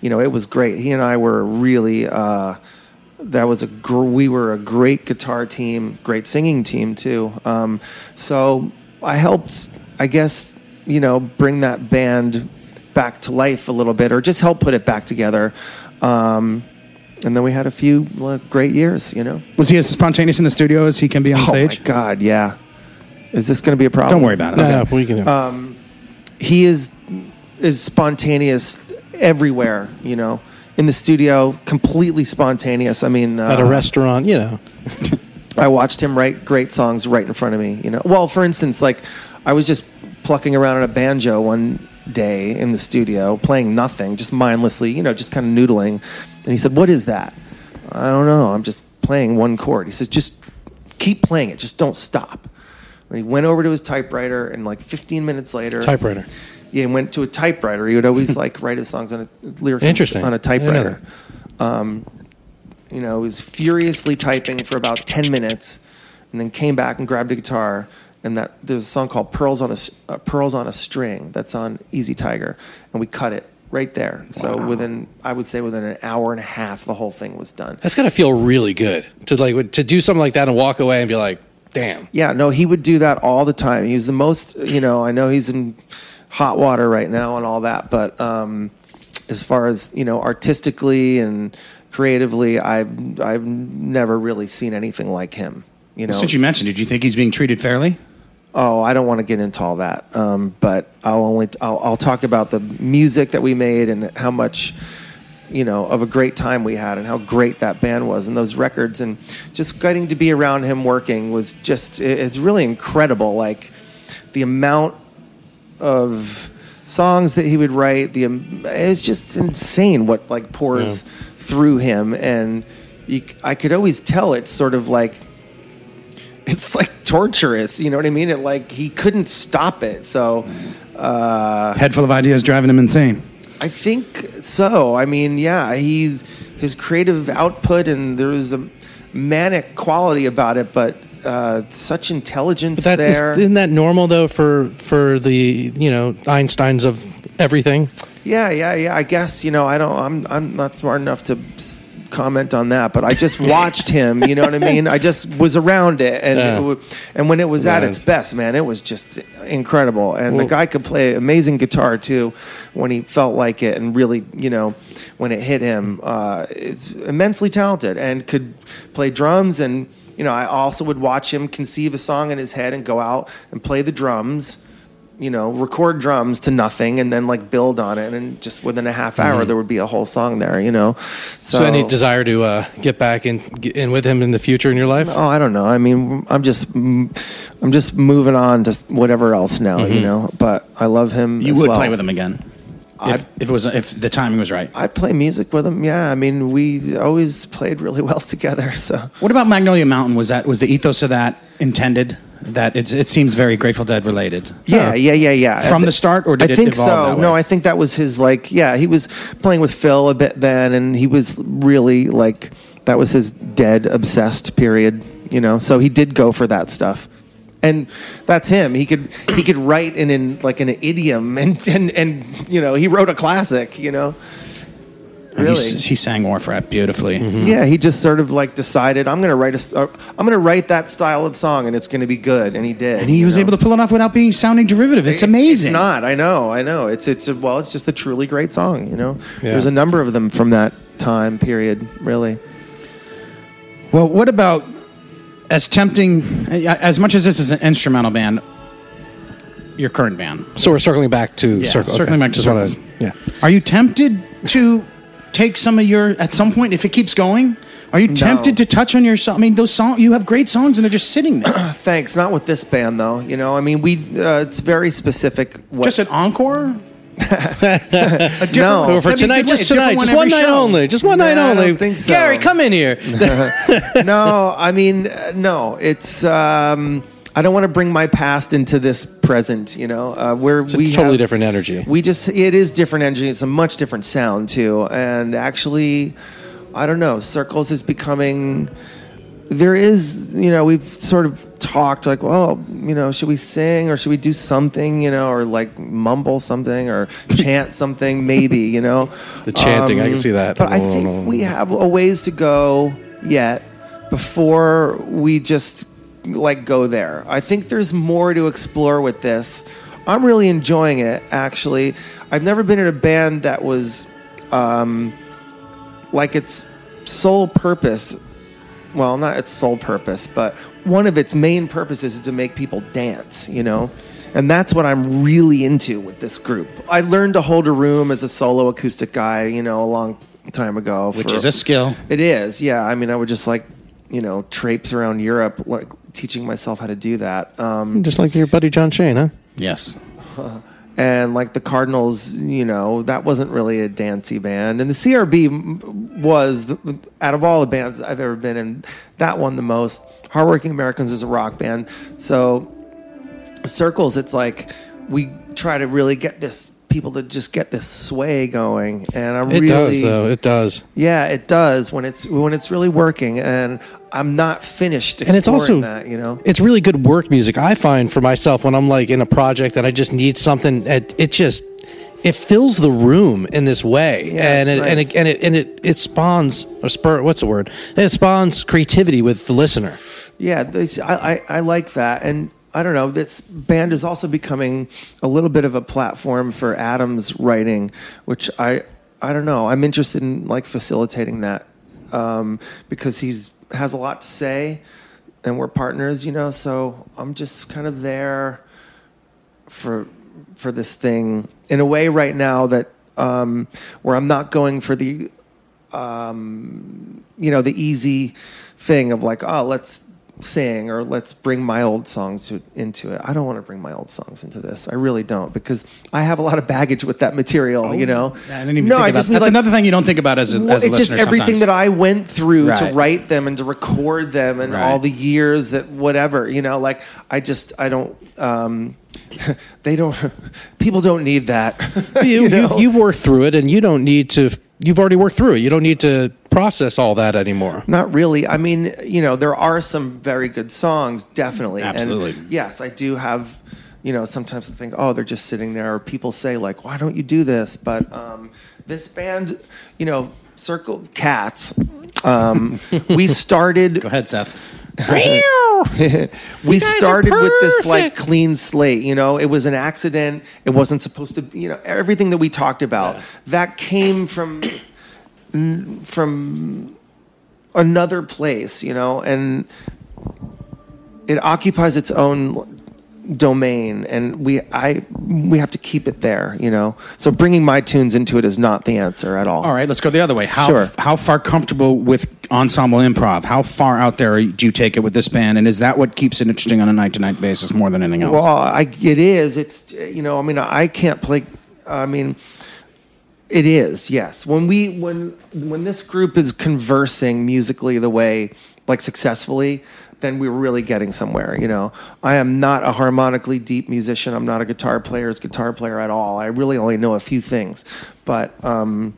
you know, it was great. He and I were really. Uh, that was a gr- we were a great guitar team, great singing team too. Um, so I helped, I guess, you know, bring that band back to life a little bit, or just help put it back together. Um, and then we had a few uh, great years, you know.
Was he as spontaneous in the studio as he can be on stage?
Oh my God, yeah. Is this going to be a problem?
Don't worry about it.
No,
Okay.
no, we can.
Uh, he is is spontaneous everywhere, you know. In the studio, completely spontaneous. I mean, uh,
at a restaurant, you know.
I watched him write great songs right in front of me. You know, well, for instance, like I was just plucking around on a banjo one day in the studio, playing nothing, just mindlessly, you know, just kind of noodling. And he said, "What is that?" I don't know. I'm just playing one chord. He says, "Just keep playing it. Just don't stop." And he went over to his typewriter, and like 15 minutes later,
Typewriter.
yeah, he went to a typewriter. He would always like write his songs on a lyrics
Interesting.
on a typewriter. Um, you know, he was furiously typing for about 10 minutes, and then came back and grabbed a guitar. And that there's a song called "Pearls on a uh, Pearls on a String" that's on Easy Tiger, and we cut it right there. So within, I would say, within an hour and a half, the whole thing was done.
That's gotta feel really good to like to do something like that and walk away and be like, "Damn."
Yeah, no, he would do that all the time. He's the most, you know, I know he's in hot water right now and all that, but um, as far as you know, artistically and creatively, I've I've never really seen anything like him. You know,
Since you mentioned, did you think he's being treated fairly?
Oh, I don't want to get into all that. Um, but I'll only I'll, I'll talk about the music that we made and how much you know of a great time we had and how great that band was and those records and just getting to be around him working was just it's really incredible. Like the amount of songs that he would write, the it's just insane what like pours through him and. You, I could always tell it's sort of like it's like torturous. You know what I mean? It like he couldn't stop it. So uh,
Head full of ideas driving him insane.
I think so. I mean, yeah, he's his creative output and there was a manic quality about it, but uh, such intelligence
That is,
there.
isn't that normal though for for the you know Einsteins of everything?
Yeah, yeah, yeah. I guess you know I don't. I'm I'm not smart enough to s- comment on that, but I just watched him. You know what I mean? I just was around it, and
Yeah.
it and when it was at its best, man, it was just incredible. And
Well-
the guy could play amazing guitar too when he felt like it, and really, you know, when it hit him, uh, it's immensely talented and could play drums and. You know, I also would watch him conceive a song in his head and go out and play the drums you know, record drums to nothing and then like build on it. And just within a half hour, there would be a whole song there, you know? So,
So, any desire to uh, get back in get in with him in the future in your life?
oh, I don't know. I mean, I'm just, I'm just moving on to whatever else now, you know, but I love him.
You
as
would
well.
play with him again if, if it was if the timing was right.
I'd play music with him. Yeah. I mean, we always played really well together. So,
What about Magnolia Mountain? Was that was the ethos of that intended? That it's, it seems very Grateful Dead related.
Yeah, yeah, yeah, yeah.
From the start, or did
I
it
think
evolve
so.
that way?
No, I think that was his like. Yeah, he was playing with Phil a bit then, and he was really like that was his dead obsessed period. You know, so he did go for that stuff, and that's him. He could he could write in, in like an idiom, and and and you know he wrote a classic. You know, Really?
He, he sang Orphat beautifully.
Yeah, he just sort of like decided I'm going to write a, s- uh, I'm going to write that style of song and it's going to be good, and he did.
And he was
know?
able to pull it off without being sounding derivative. It's
It-
amazing.
It's not. I know. I know. It's it's a, well. It's just a truly great song. You know.
Yeah.
There's a number of them from that time period. Really.
Well, what about as tempting as much as this is an instrumental band? Your current band.
So we're circling back to
Yeah,
circle.
circling back to
Just wanna-
Circles.
yeah.
Are you tempted to take some of your at some point if it keeps going? Are you tempted to touch on your song? I mean, those songs you have great songs and they're just sitting there.
Thanks. Not with this band though. You know. I mean, we. Uh, it's very specific. What,
just an encore. a
No.
Well, for
that'd be a
tonight, just
a different
tonight, just one night
show.
only, just one
Nah,
night
I
only.
don't think so.
Gary, come in here.
no, I mean, uh, no. It's. Um, I don't want to bring my past into this present. You know, uh, where
It's a
we
totally
have-
different energy.
We just it is different energy. It's a much different sound too. And actually, I don't know. Circles is becoming. There is, you know, we've sort of talked like, well, you know, should we sing or should we do something, you know, or like mumble something or chant something, maybe, you know. Um,
The chanting, I can see that.
But I think we have a ways to go yet before we just like go there. I think there's more to explore with this. I'm really enjoying it actually. I've never been in a band that was um, like its sole purpose. Well, not its sole purpose, but one of its main purposes is to make people dance, you know? And that's what I'm really into with this group. I learned to hold a room as a solo acoustic guy, you know, a long time ago.
which
for-
is a skill.
it is, yeah. I mean, I would just like, you know, traipse around Europe, like teaching myself how to do that. Um,
Just like your buddy John Shane, huh?
Yes.
and like the Cardinals, you know, that wasn't really a dancey band. And the CRB was, the, out of all the bands I've ever been in, that one the most. Hardworking Americans is a rock band. So, Circles, it's like we try to really get this people to just get this sway going and i'm
It
really
does, though. It does.
Yeah, it does when it's when it's really working, and I'm not finished.
and it's also
that, you know.
it's really good work music i find for myself when i'm like in a project and i just need something it, it just it fills the room in this way
Yeah,
and, it, and it and it and it it spawns or spur what's the word it spawns creativity with the listener
Yeah, I, I I like that, and I don't know. This band is also becoming a little bit of a platform for Adam's writing, which I I don't know. I'm interested in like facilitating that um, because he's has a lot to say, and we're partners, you know. So I'm just kind of there for for this thing in a way right now that um, where I'm not going for the um, you know the easy thing of like oh let's sing or let's bring my old songs to, into it. I don't want to bring my old songs into this. I really don't because I have a lot of baggage with that material. you know,
I didn't even
no,
think
I
about
just
That's
like
another thing you don't think about as a,
well,
as a
it's just everything
sometimes.
that I went through to write them and to record them and
Right.
all the years that whatever you know like I just I don't um, they don't people don't need that
you,
you know?
you've, you've worked through it and you don't need to you've already worked through it you don't need to process all that anymore
Not really. I mean, you know, there are some very good songs, definitely. And
Absolutely.
yes, I do have, you know, sometimes I think, oh, they're just sitting there. Or people say, like, why don't you do this? But um, this band, you know, Circle Cats, um, we started.
Go ahead, Seth.
we started with this like clean slate you know it was an accident it wasn't supposed to you know everything that we talked about that came from from another place you know and it occupies its own domain and we i we have to keep it there you know so bringing my tunes into it is not the answer at all
All right, let's go the other way. How
Sure.
how far comfortable with ensemble improv? How far out there do you take it with this band? And is that what keeps it interesting on a night to night basis more than anything else?
Well, I, it is. It's you know. I mean, I can't play. I mean, it is. Yes. When we when when this group is conversing musically the way like successfully, then we're really getting somewhere. You know, I am not a harmonically deep musician. I'm not a guitar player's guitar player at all. I really only know a few things, but. um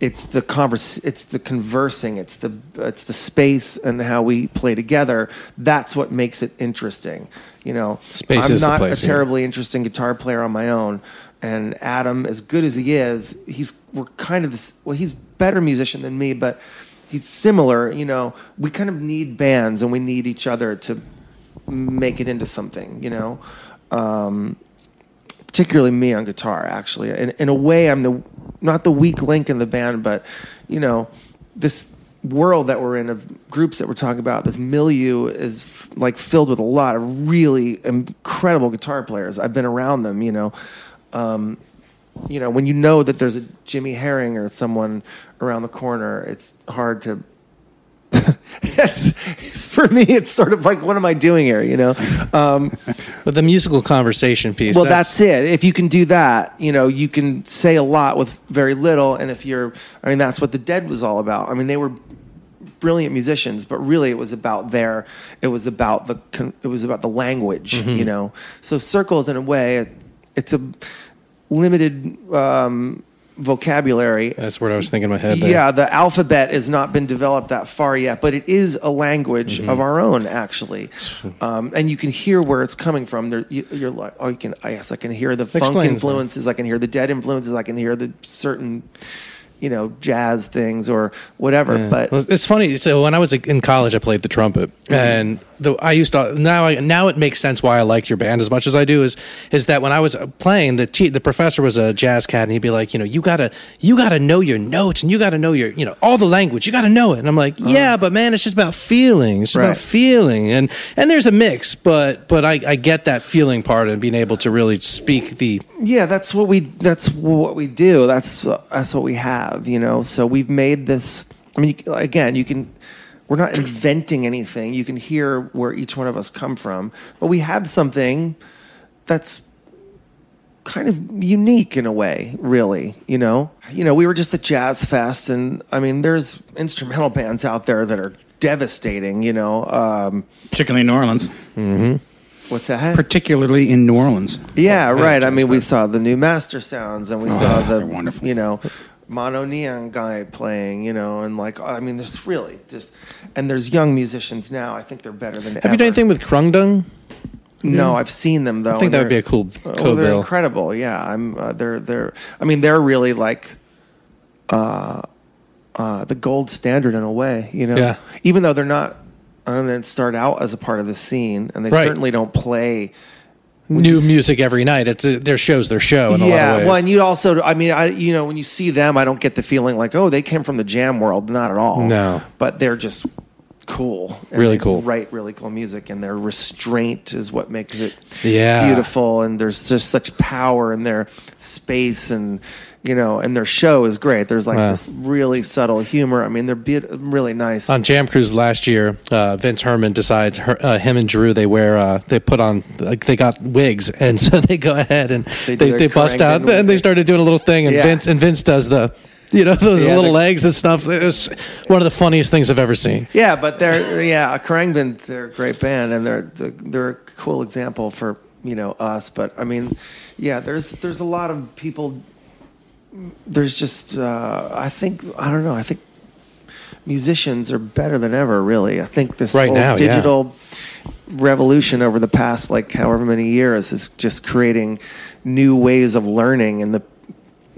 it's the converse it's the conversing it's the it's the space and how we play together that's what makes it interesting You know,
Space
I'm not
place,
a
yeah.
terribly interesting guitar player on my own, and Adam, as good as he is, he's we're kind of this. Well, he's better musician than me, but he's similar. You know, we kind of need bands, and we need each other to make it into something. You know. Um, particularly me on guitar actually in, in a way i'm the not the weak link in the band but you know this world that we're in of groups that we're talking about this milieu is f- like filled with a lot of really incredible guitar players i've been around them you know um, you know when you know that there's a jimmy herring or someone around the corner it's hard to it's for me it's sort of like what am i doing here you know um,
But the musical conversation piece.
well, that's, it. If you can do that, you know, you can say a lot with very little. And if you're, I mean, that's what the Dead was all about. I mean, they were brilliant musicians, but really it was about their, it was about the, con- it was about the language,
Mm-hmm.
you know. So circles, in a way, it's a limited um, vocabulary.
That's what I was thinking in my head. There.
Yeah, the alphabet has not been developed that far yet, but it is a language
Mm-hmm.
of our own, actually. Um, and you can hear where it's coming from. There, you, you're like, oh, you can. I guess I can hear the funk
Explains that.
influences. I can hear the dead influences. I can hear the certain, you know, jazz things or whatever.
Yeah.
But
Well, it's funny. So when I was in college, I played the trumpet,
Mm-hmm.
and the, I used to now. I, now it makes sense why I like your band as much as I do. Is is that when I was playing, the te- the professor was a jazz cat, and he'd be like, you know, you gotta you gotta know your notes, and you gotta know your you know all the language. You gotta know it. And I'm like, yeah, but man, it's just about feeling. It's just
Uh-huh. Right.
about feeling, and and there's a mix, but but I, I get that feeling part and being able to really speak the
yeah, that's what we that's what we do. That's that's what we have, you know. So we've made this. I mean, you- again, you can. We're not inventing anything. You can hear where each one of us come from, but we have something that's kind of unique in a way, really. You know, you know, we were just at Jazz Fest, and I mean, there's instrumental bands out there that are devastating. You know, um,
particularly in New Orleans.
what's that?
Particularly in New Orleans.
Yeah, right. I
Jazz
mean, we saw the new Mastersounds, and we saw the
wonderful.
you know MonoNeon guy playing, you know, and like I mean, there's really just and there's young musicians now. I think they're better than.
Have you done anything with Khruangbin?
No, I've seen them though.
I think that would be a cool
Oh,
cool
they're incredible. Yeah, I'm. Uh, they're they're. I mean, they're really like. Uh, uh, the gold standard in a way, you know.
Yeah.
Even though they're not, I don't know, start out as a part of the scene, and they
Right.
certainly don't play
New
s-
music every night. It's a, their shows, their show in a lot
yeah,
of ways.
well, and you also, I mean, I, you know, when you see them, I don't get the feeling like, oh, they came from the jam world. Not at all.
No.
but they're just cool,
Really cool.
Write really cool music, and their restraint is what makes it
Yeah.
beautiful. And there's just such power in their space, and you know, and their show is great. There's like
Wow.
this really subtle humor. I mean, they're be- really nice.
on Jam Cruise last year, uh, Vince Herman decides her, uh, him and Drew they wear uh, they put on like they got wigs and so they go ahead and
They
they, they, bust out
Khruangbin
and they started doing a little thing and
Yeah.
Vince and Vince does the you know those
Yeah,
little legs and stuff. It was one of the funniest things I've ever seen.
Yeah, but they're yeah, a Khruangbin, they're a great band, and they're they're a cool example for you know us. But I mean, yeah, there's there's a lot of people. There's just uh, I think I don't know. I think musicians are better than ever. Really, I think this
Right
whole
now, yeah.
digital revolution over the past like however many years is just creating new ways of learning, and the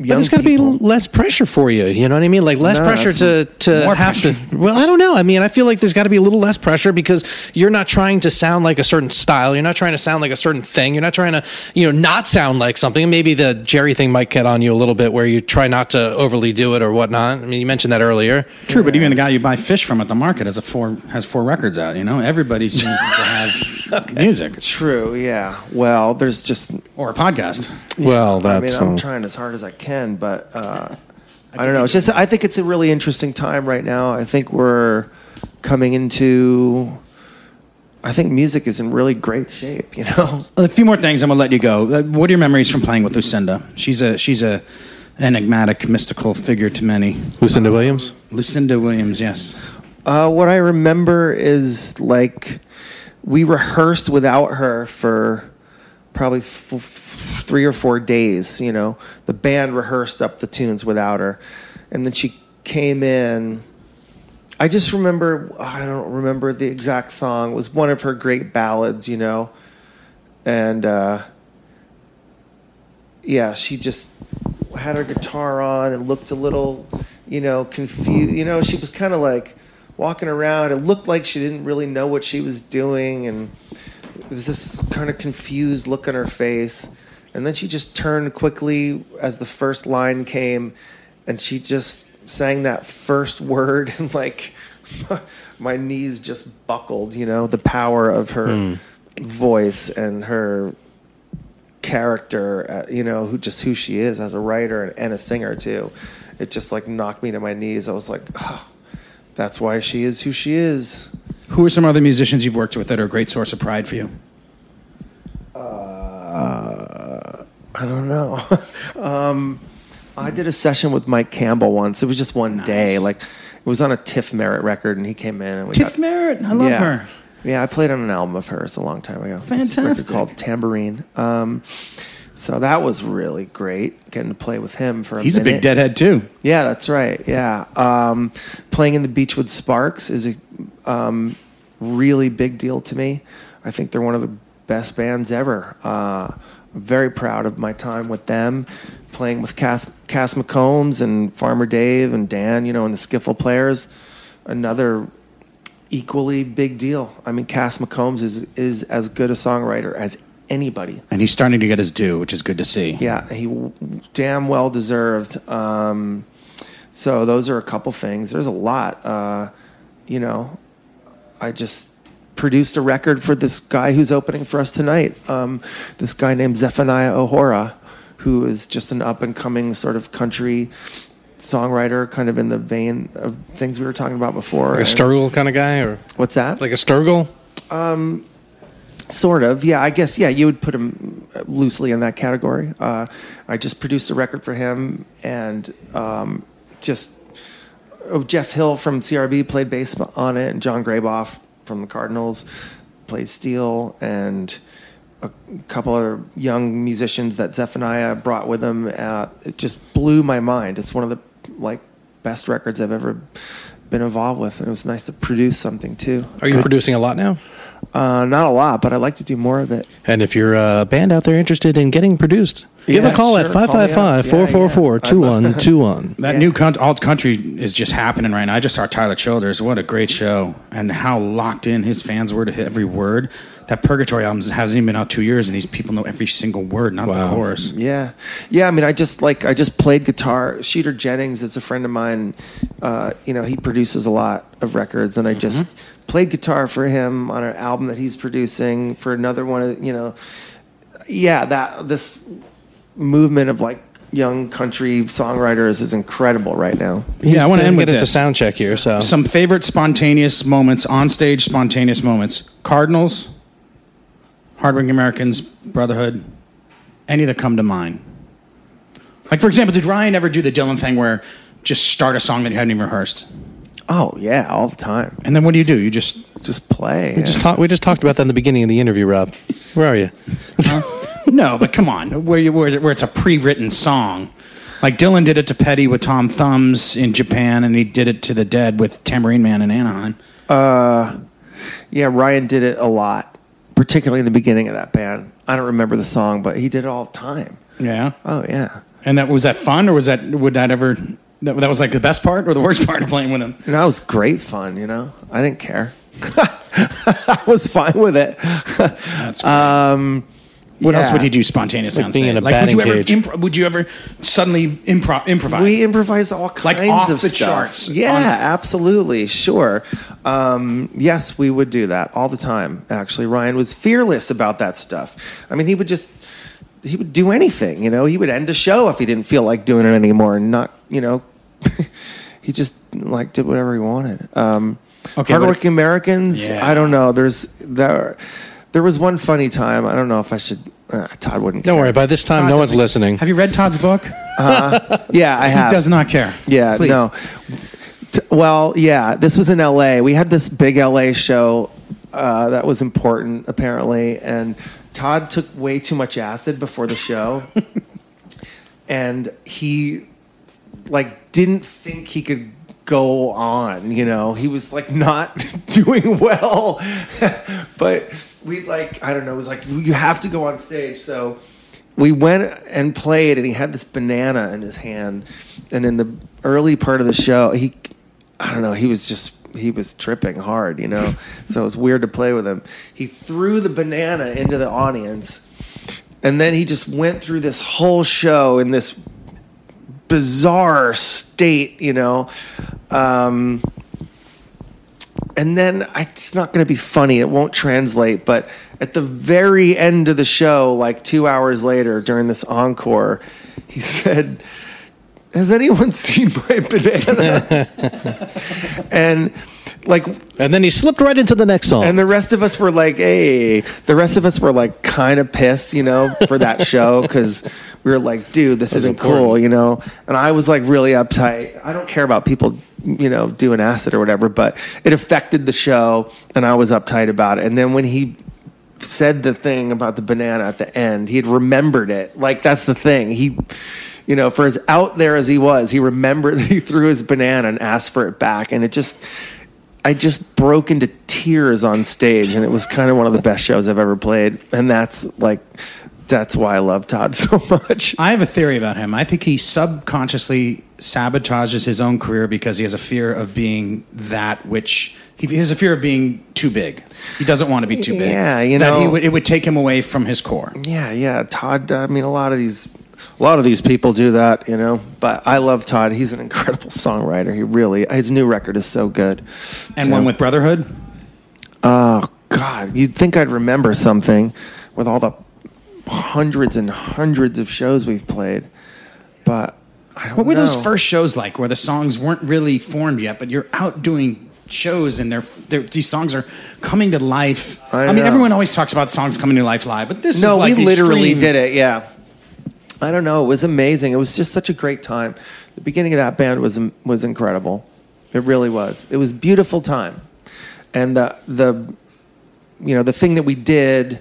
But
young
there's got to be less pressure for you. You know what I mean? Like less
No,
pressure to
it's
to
more
have
pressure.
to. Well, I don't know. I mean, I feel like there's got to be a little less pressure because you're not trying to sound like a certain style. You're not trying to sound like a certain thing. You're not trying to you know not sound like something. Maybe the Jerry thing might get on you a little bit where you try not to overly do it or whatnot. I mean, you mentioned that earlier.
True, but even the guy you buy fish from at the market has a four has four records out. You know, everybody seems to have music
True. Yeah. Well, there's just
or a podcast.
Well, that's
I mean, I'm
uh,
trying as hard as I can, but uh, I don't know. It's just I think it's a really interesting time right now. I think we're coming into. I think music is in really great shape. You know.
A few more things, I'm gonna let you go. Uh, What are your memories from playing with Lucinda? She's a she's a enigmatic, mystical figure to many.
Lucinda Williams.
Lucinda Williams, yes.
Uh, what I remember is like we rehearsed without her for probably f- f- three or four days. You know, the band rehearsed up the tunes without her, and then she came in. I just remember I don't remember the exact song. It was one of her great ballads. You know, and uh, yeah, she just had her guitar on and looked a little, you know, confused. You know, she was kind of like walking around. It looked like she didn't really know what she was doing, and it was this kind of confused look on her face. And then she just turned quickly as the first line came, and she just sang that first word, and like my knees just buckled. You know, the power of her voice and her character, uh, you know, who just who she is as a writer and, and a singer too. It just like knocked me to my knees. I was like, oh, that's why she is who she is.
Who are some other musicians you've worked with that are a great source of pride for you?
I don't know. um, I did a session with Mike Campbell once. It was just one day. Like it was on a Tift Merritt record, and he came in and we
Tift
got,
Merritt, I love
yeah.
her.
Yeah, I played on an album of hers a long time ago.
Fantastic.
called Tambourine. Um, so that was really great getting to play with him for a
He's a big deadhead too.
Yeah, that's right. Yeah, um, playing in the Beachwood Sparks is a um, really big deal to me. I think they're one of the best bands ever. Uh, very proud of my time with them, playing with Cass, Cass McCombs and Farmer Dave and Dan, you know, and the Skiffle players. Another equally big deal. I mean, Cass McCombs is is as good a songwriter as anybody.
And he's starting to get his due, which is good to see.
Yeah, he damn well deserved. Um, so those are a couple things. There's a lot. Uh, you know, I just produced a record for this guy who's opening for us tonight. Um, this guy named Zephaniah Ohora, who is just an up and coming sort of country songwriter, kind of in the vein of things we were talking about before.
Like a Sturgill kind of guy, or
What's that?
like a Sturgill?
Sort of, yeah. I guess, yeah. You would put him loosely in that category. Uh, I just produced a record for him, and um, just oh, Jeff Hill from CRB played bass on it, and Jon Graboff from the Cardinals played steel, and a couple other young musicians that Zephaniah brought with him. Uh, it just blew my mind. It's one of the like best records I've ever been involved with, and it was nice to produce something too.
Are you producing a lot now?
Uh, not a lot, but I'd like to do more of it.
And if you're a band out there interested in getting produced, give
Yeah,
a call at
sure. Call me up.
555 444 2121.
That
Yeah.
new con- alt country is just happening right now. I just saw Tyler Childers. What a great show, and how locked in his fans were to every word. That Purgatory album hasn't even been out two years, and these people know every single word, not
Wow.
the chorus.
Yeah, yeah. I mean, I just like I just played guitar. Shooter Jennings is a friend of mine. Uh, you know, he produces a lot of records, and I just played guitar for him on an album that he's producing for another one. Of, you know, yeah, that this movement of like young country songwriters is incredible right now.
Yeah, I want to end
get
with
into
this.
sound check here. So
Some favorite spontaneous moments on stage, spontaneous moments. Cardinals, Hardworking Americans, Brotherhood, any that come to mind. Like for example, did Ryan ever do the Dylan thing where just start a song that you hadn't even rehearsed,
Oh yeah, all the time.
and then what do you do? You just
Just play.
we just talked. We just talked about that in the beginning of the interview. Rob, where are you?
no, but come on, where you where, where it's a pre-written song. Like Dylan did it to Petty with Tom Thumbs in Japan, and he did it to the Dead with Tambourine Man in Anaheim.
Uh, yeah, Ryan did it a lot, particularly in the beginning of that band. I don't remember the song, but he did it all the time.
Yeah,
Oh yeah.
and that was that fun, or was that would that ever that, that was like the best part or the worst part of playing with him?
And that was great fun, you know. I didn't care. I was fine with it.
That's great.
Um,
what else would he do spontaneously
like
on
being in a
like would you ever
batting cage.
impro- would you ever suddenly impro- improvise?
We improvised all kinds
Like off
of
the
stuff.
charts.
Yeah,
On-
absolutely, sure. Um, yes, we would do that all the time. Actually, Ryan was fearless about that stuff. I mean, he would just he would do anything. You know, he would end a show if he didn't feel like doing it anymore, and not you know. he just like did whatever he wanted. Um,
Okay,
hardworking Americans.
Yeah.
I don't know. There's there. There was one funny time. I don't know if I should. Uh, Todd wouldn't.
Don't
care.
worry. By this time,
Todd
no one's listening.
Have you read Todd's book?
Yeah, I
he
have.
does not care.
Yeah,
Please.
no. T- Well, yeah, this was in LA. We had this big LA show uh, that was important, apparently, and Todd took way too much acid before the show, and he like didn't think he could go on. You know, he was like not doing well, but we like I don't know. It was like you have to go on stage. So we went and played, and he had this banana in his hand. And in the early part of the show, he I don't know. He was just he was tripping hard, you know. so it was weird to play with him. He threw the banana into the audience, and then he just went through this whole show in this bizarre state, you know. Um, and then I, it's not going to be funny. It won't translate. But at the very end of the show, like two hours later during this encore, he said, Has anyone seen my banana? and like
And then he slipped right into the next song.
and the rest of us were like, hey, the rest of us were like kind of pissed, you know, for that show because we were like, dude, this isn't cool, you know. And I was like really uptight. I don't care about people, you know, doing acid or whatever, but it affected the show and I was uptight about it. And then when he said the thing about the banana at the end, he had remembered it. Like, that's the thing. He. You know, for as out there as he was, he remembered he threw his banana and asked for it back, and it just I just broke into tears on stage, and it was kind of one of the best shows I've ever played. And that's like, that's why I love Todd so much.
I have a theory about him. I think he subconsciously sabotages his own career because he has a fear of being that which he has a fear of being too big. He doesn't want to be too big.
Yeah, you
that he
know-
would, it would take him away from his core.
Yeah, yeah, Todd. I mean, a lot of these, a lot of these people do that, you know. But I love Todd. He's an incredible songwriter. He really, his new record is so good.
And
So-
one with Brotherhood.
Oh God, you'd think I'd remember something with all the hundreds and hundreds of shows we've played, but I don't.
What were those first shows like, where the songs weren't really formed yet, but you're out doing shows and they're, they're these songs are coming to life?
I
mean, everyone always talks about songs coming to life live, but this
no,
is like
we literally
extreme-
did it. Yeah, I don't know. It was amazing. It was just such a great time. The beginning of that band was was incredible. It really was. It was beautiful time, and the the you know the thing that we did,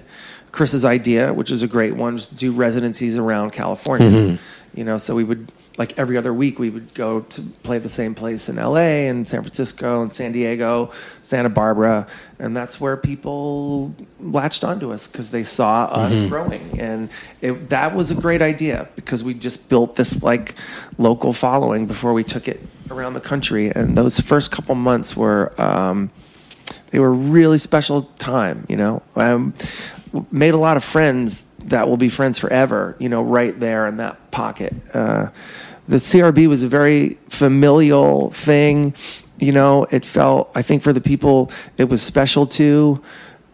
Chris's idea, which is a great one, was to do residencies around California. Mm-hmm. You know, so we would like every other week we would go to play the same place in L.A. and San Francisco and San Diego, Santa Barbara, and that's where people latched onto us because they saw us growing, and it, that was a great idea because we just built this like local following before we took it around the country, and those first couple months were. Um, they were a really special time you know um, made a lot of friends that will be friends forever you know right there in that pocket uh, the crb was a very familial thing you know it felt i think for the people it was special to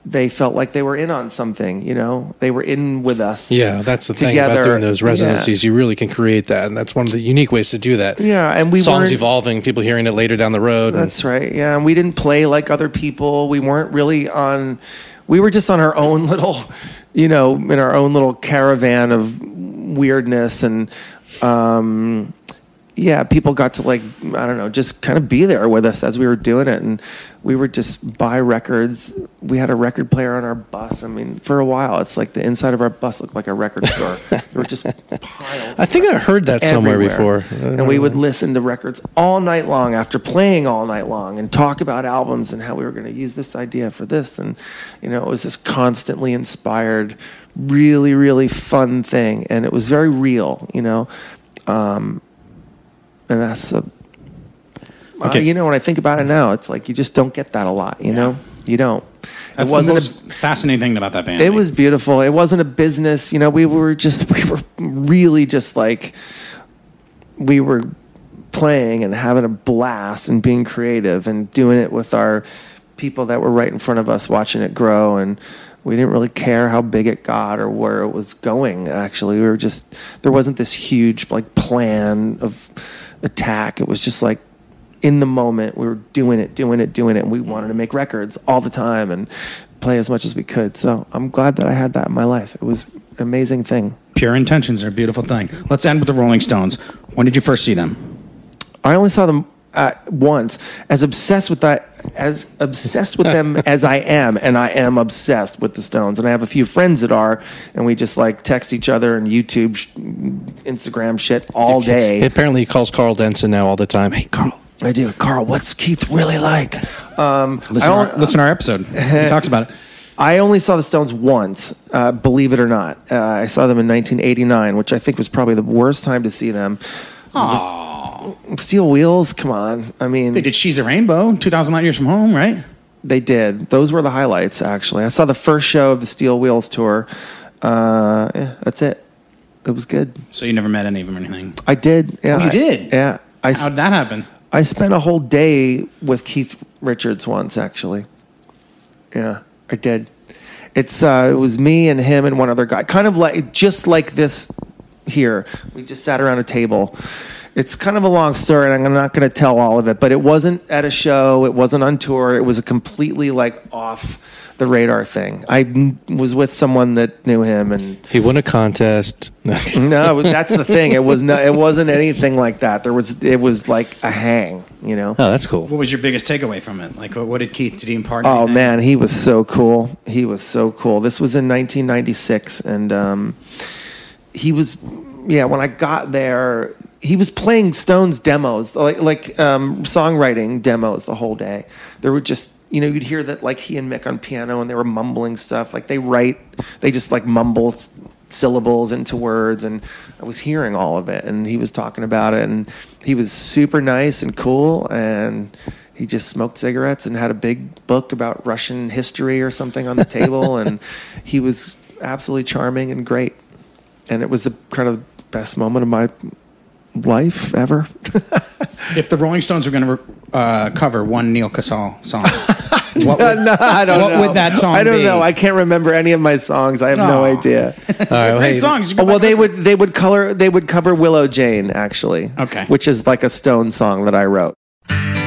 they felt like they were in on something you know they were in with us
yeah, that's the thing about
together.
doing those
Yeah.
residencies. You really can create that, and that's one of the unique ways to do that.
Yeah, and we
songs evolving, people hearing it later down the road. and-
That's right. Yeah, and we didn't play like other people. We weren't really on. We were just on our own little, you know, in our own little caravan of weirdness and. Um, yeah, people got to like I don't know, just kind of be there with us as we were doing it, and we would just buy records. We had a record player on our bus. I mean, for a while, it's like the inside of our bus looked like a record store. there were just piles.
I
of
think I heard that somewhere before.
And we
know.
would listen to records all night long after playing all night long and talk about albums and how we were going to use this idea for this. And, you know, it was this constantly inspired, really, really fun thing. And it was very real, you know. Um, and that's a,
Okay.
uh, you know, when I think about it now, it's like you just don't get that a lot, you know? You don't.
That's
it wasn't a,
fascinating thing about that band.
it was beautiful. It wasn't a business. You know, we were just, we were really just like, we were playing and having a blast and being creative and doing it with our people that were right in front of us watching it grow. And we didn't really care how big it got or where it was going, actually. We were just, there wasn't this huge like plan of attack. It was just like, in the moment, we were doing it, doing it, doing it, and we wanted to make records all the time and play as much as we could. So I'm glad that I had that in my life. It was an amazing thing.
Pure intentions are a beautiful thing. Let's end with the Rolling Stones. When did you first see them?
I only saw them uh, once. As obsessed with that, as obsessed with them as I am, and I am obsessed with the Stones. And I have a few friends that are, and we just like text each other and YouTube, sh- Instagram shit all day.
Apparently, he calls Karl Denson now all the time. Hey, Karl.
I do. Karl, what's Keith really like? Um,
Listen, to our,
don't-
listen to our episode. He talks about it.
I only saw the Stones once, uh, believe it or not. Uh, I saw them in 1989, which I think was probably the worst time to see them. Steel Wheels, come on. I mean,
They did She's a Rainbow, 2,000 Light Years from Home, right?
They did. Those were the highlights, actually. I saw the first show of the Steel Wheels tour. Uh, yeah, that's it. It was good.
So you never met any of them or anything.
I did. Yeah,
Oh, you
I-
did?
yeah, I,
How'd that happen?
I spent a whole day with Keith Richards once, actually. Yeah, I did. It's uh, it was me and him and one other guy, kind of like just like this here. We just sat around a table. It's kind of a long story, and I'm not going to tell all of it. But it wasn't at a show. It wasn't on tour. It was a completely like off the radar thing. I was with someone that knew him, and
He won a contest.
no, that's the thing. It was no, it wasn't anything like that. There was it was like a hang, you know.
Oh, that's cool.
What was your biggest takeaway from it? Like, what, what did Keith, did he impart?
Oh man, he was so cool. He was so cool. This was in 1996, and um, he was, yeah. When I got there, he was playing Stones demos, like like um, songwriting demos the whole day. There were just, you know, you'd hear that like he and Mick on piano, and they were mumbling stuff. Like they write, they just like mumble s- syllables into words, and I was hearing all of it. And he was talking about it, and he was super nice and cool, and he just smoked cigarettes and had a big book about Russian history or something on the table, and he was absolutely charming and great. And it was the kind of best moment of my life ever.
If the Rolling Stones were going to uh, cover one Neal Casal song, what would,
no, I don't
what
know.
would that song be?
I don't
be?
know. I can't remember any of my songs. I have no
Aw.
idea.
All right, well,
Great
hey,
songs. You
Oh,
go
well, they
and
would they would color they would cover Willow Jane actually.
Okay.
which is like a Stone song that I wrote.
listen.